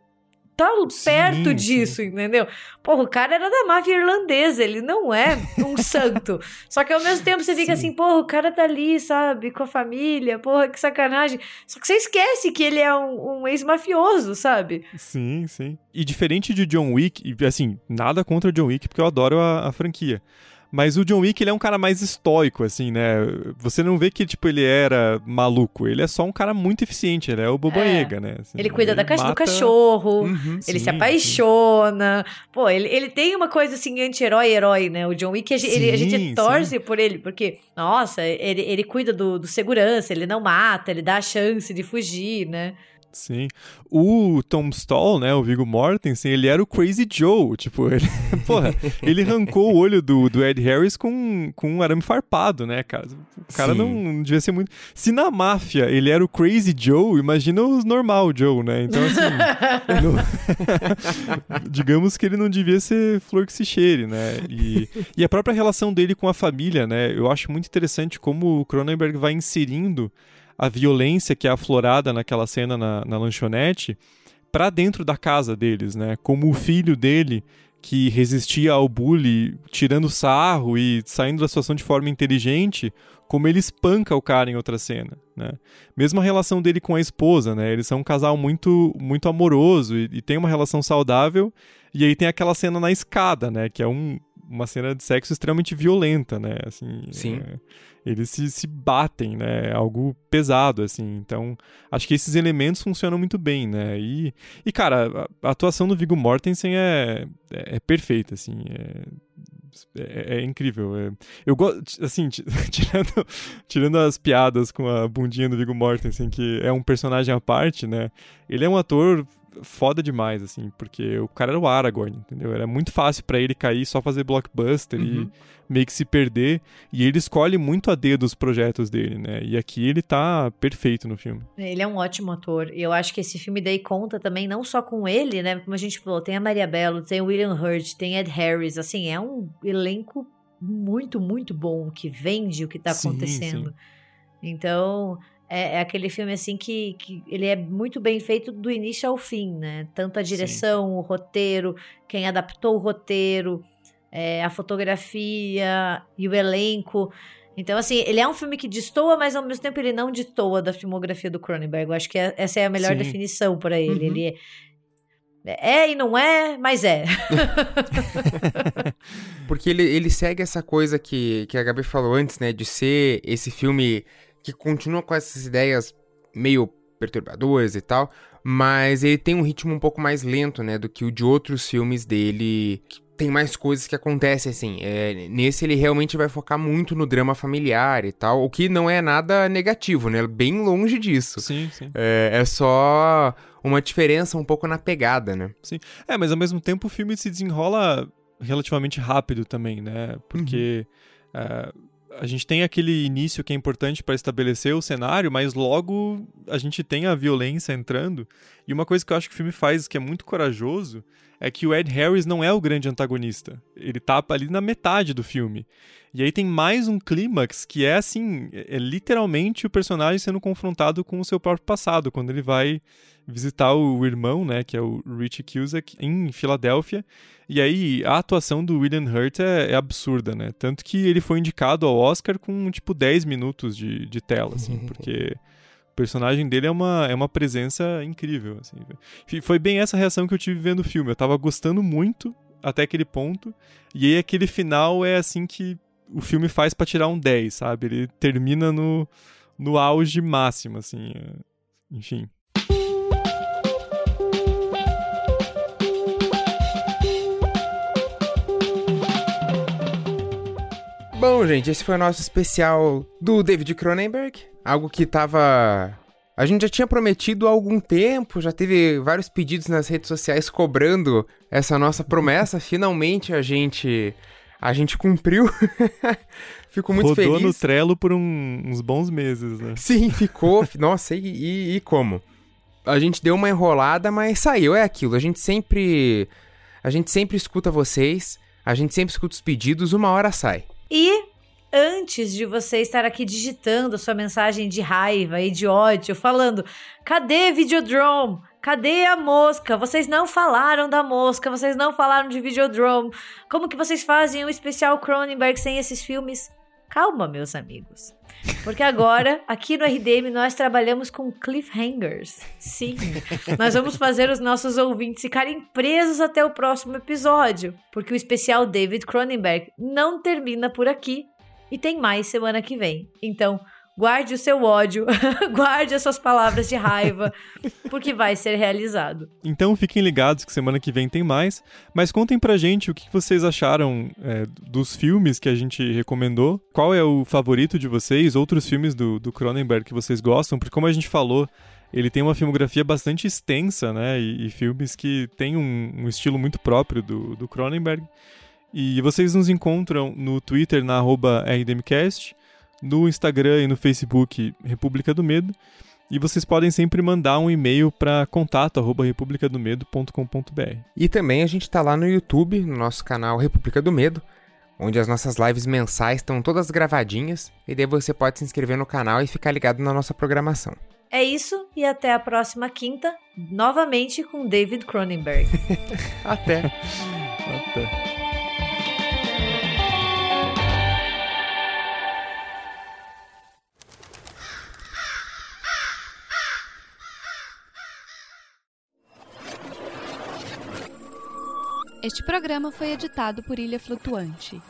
tá sim, perto disso, sim. entendeu? Porra, o cara era da máfia irlandesa, ele não é um santo. Só que ao mesmo tempo você fica sim. assim, porra, o cara tá ali, sabe, com a família, porra, que sacanagem. Só que você esquece que ele é um, um ex-mafioso, sabe? Sim, sim. E diferente de John Wick, assim, nada contra John Wick, porque eu adoro a, a franquia. Mas o John Wick, ele é um cara mais estoico, assim, né? Você não vê que, tipo, ele era maluco. Ele é só um cara muito eficiente. Ele é o bobanhega, é. né? Assim, ele cuida ele da caixa mata... do cachorro. Uhum, ele sim, se apaixona. Sim. Pô, ele, ele tem uma coisa, assim, anti-herói-herói, né? O John Wick, a, sim, ele, a gente torce por ele. Porque, nossa, ele, ele cuida do, do segurança. Ele não mata. Ele dá a chance de fugir, né? Sim. O Tom Stall, né, o Viggo Mortensen, ele era o Crazy Joe, tipo, ele, porra, ele arrancou o olho do, do Ed Harris com, com um arame farpado, né, cara? O cara não, não, devia ser muito... Se na máfia ele era o Crazy Joe, imagina o normal Joe, né? Então, assim, digamos que ele não devia ser flor que se cheire, né? E, e a própria relação dele com a família, né, eu acho muito interessante como o Cronenberg vai inserindo a violência que é aflorada naquela cena na, na lanchonete para dentro da casa deles, né? Como o filho dele que resistia ao bullying, tirando sarro e saindo da situação de forma inteligente, como ele espanca o cara em outra cena, né? Mesmo a relação dele com a esposa, né? Eles são um casal muito muito amoroso e, e tem uma relação saudável. E aí tem aquela cena na escada, né? Que é um, uma cena de sexo extremamente violenta, né? Assim, Sim. É, eles se, se batem, né? É algo pesado, assim. Então, acho que esses elementos funcionam muito bem, né? E, e cara, a, a atuação do Viggo Mortensen é, é, é perfeita, assim. É, é, é, incrível. É. Eu gosto, assim, tirando, tirando as piadas com a bundinha do Viggo Mortensen, que é um personagem à parte, né? Ele é um ator foda demais, assim, porque o cara era o Aragorn, entendeu? Era muito fácil para ele cair só fazer blockbuster uhum. e meio que se perder. E ele escolhe muito a dedo os projetos dele, né? E aqui ele tá perfeito no filme. Ele é um ótimo ator. E eu acho que esse filme daí conta também, não só com ele, né? Como a gente falou, tem a Maria Bello, tem o William Hurt, tem Ed Harris. Assim, é um elenco muito, muito bom que vende o que tá sim, acontecendo. Sim. Então, é, é, aquele filme assim que, que ele é muito bem feito do início ao fim, né? Tanto a direção, Sim. o roteiro, quem adaptou o roteiro, é, a fotografia e o elenco. Então, assim, ele é um filme que destoa, mas ao mesmo tempo ele não destoa da filmografia do Cronenberg. Eu acho que é, essa é a melhor Sim. definição para ele. Uhum. Ele é, é e não é, mas é. Porque ele, ele segue essa coisa que, que a Gabi falou antes, né? De ser esse filme que continua com essas ideias meio perturbadoras e tal, mas ele tem um ritmo um pouco mais lento, né, do que o de outros filmes dele, tem mais coisas que acontecem, assim. É, nesse ele realmente vai focar muito no drama familiar e tal, o que não é nada negativo, né? Bem longe disso. Sim, sim. É, é só uma diferença um pouco na pegada, né? Sim. É, mas ao mesmo tempo o filme se desenrola relativamente rápido também, né? Porque. Uhum. Uh, a gente tem aquele início que é importante para estabelecer o cenário, mas logo a gente tem a violência entrando. E uma coisa que eu acho que o filme faz que é muito corajoso é que o Ed Harris não é o grande antagonista. Ele tá ali na metade do filme. E aí tem mais um clímax que é assim, é literalmente o personagem sendo confrontado com o seu próprio passado, quando ele vai visitar o irmão, né, que é o Richie Cusack, em Filadélfia. E aí a atuação do William Hurt é, é, absurda, né? Tanto que ele foi indicado ao Oscar com tipo 10 minutos de, de tela, assim, porque personagem dele é uma, é uma presença incrível, assim. Foi bem essa reação que eu tive vendo o filme. Eu tava gostando muito até aquele ponto, e aí aquele final é assim que o filme faz para tirar um 10, sabe? Ele termina no, no auge máximo, assim. É, enfim. Bom, gente, esse foi o nosso especial do David Cronenberg. Algo que tava. A gente já tinha prometido há algum tempo, já teve vários pedidos nas redes sociais cobrando essa nossa promessa. Finalmente a gente. A gente cumpriu. Fico muito Rodou feliz. Rodou no Trello por um, uns bons meses, né? Sim, ficou. Nossa, e, e, e como? A gente deu uma enrolada, mas saiu. É aquilo. A gente sempre. A gente sempre escuta vocês. A gente sempre escuta os pedidos. Uma hora sai. E antes de você estar aqui digitando sua mensagem de raiva e de ódio, falando: cadê Videodrome? Cadê a mosca? Vocês não falaram da mosca, vocês não falaram de Videodrome. Como que vocês fazem um especial Cronenberg sem esses filmes? Calma, meus amigos. Porque agora, aqui no RDM, nós trabalhamos com cliffhangers. Sim, nós vamos fazer os nossos ouvintes ficarem presos até o próximo episódio. Porque o especial David Cronenberg não termina por aqui e tem mais semana que vem. Então, Guarde o seu ódio, guarde as suas palavras de raiva, porque vai ser realizado. Então fiquem ligados que semana que vem tem mais, mas contem pra gente o que vocês acharam é, dos filmes que a gente recomendou, qual é o favorito de vocês, outros filmes do, do Cronenberg que vocês gostam, porque como a gente falou, ele tem uma filmografia bastante extensa, né, e, e filmes que têm um, um, estilo muito próprio do, do Cronenberg. E vocês nos encontram no Twitter, na arroba RDMcast, no Instagram e no Facebook República do Medo. E vocês podem sempre mandar um e-mail para contato@republicadomedo.com.br. E também a gente está lá no YouTube, no nosso canal República do Medo, onde as nossas lives mensais estão todas gravadinhas, e daí você pode se inscrever no canal e ficar ligado na nossa programação. É isso e até a próxima quinta, novamente com David Cronenberg. até. até. Este programa foi editado por Ilha Flutuante.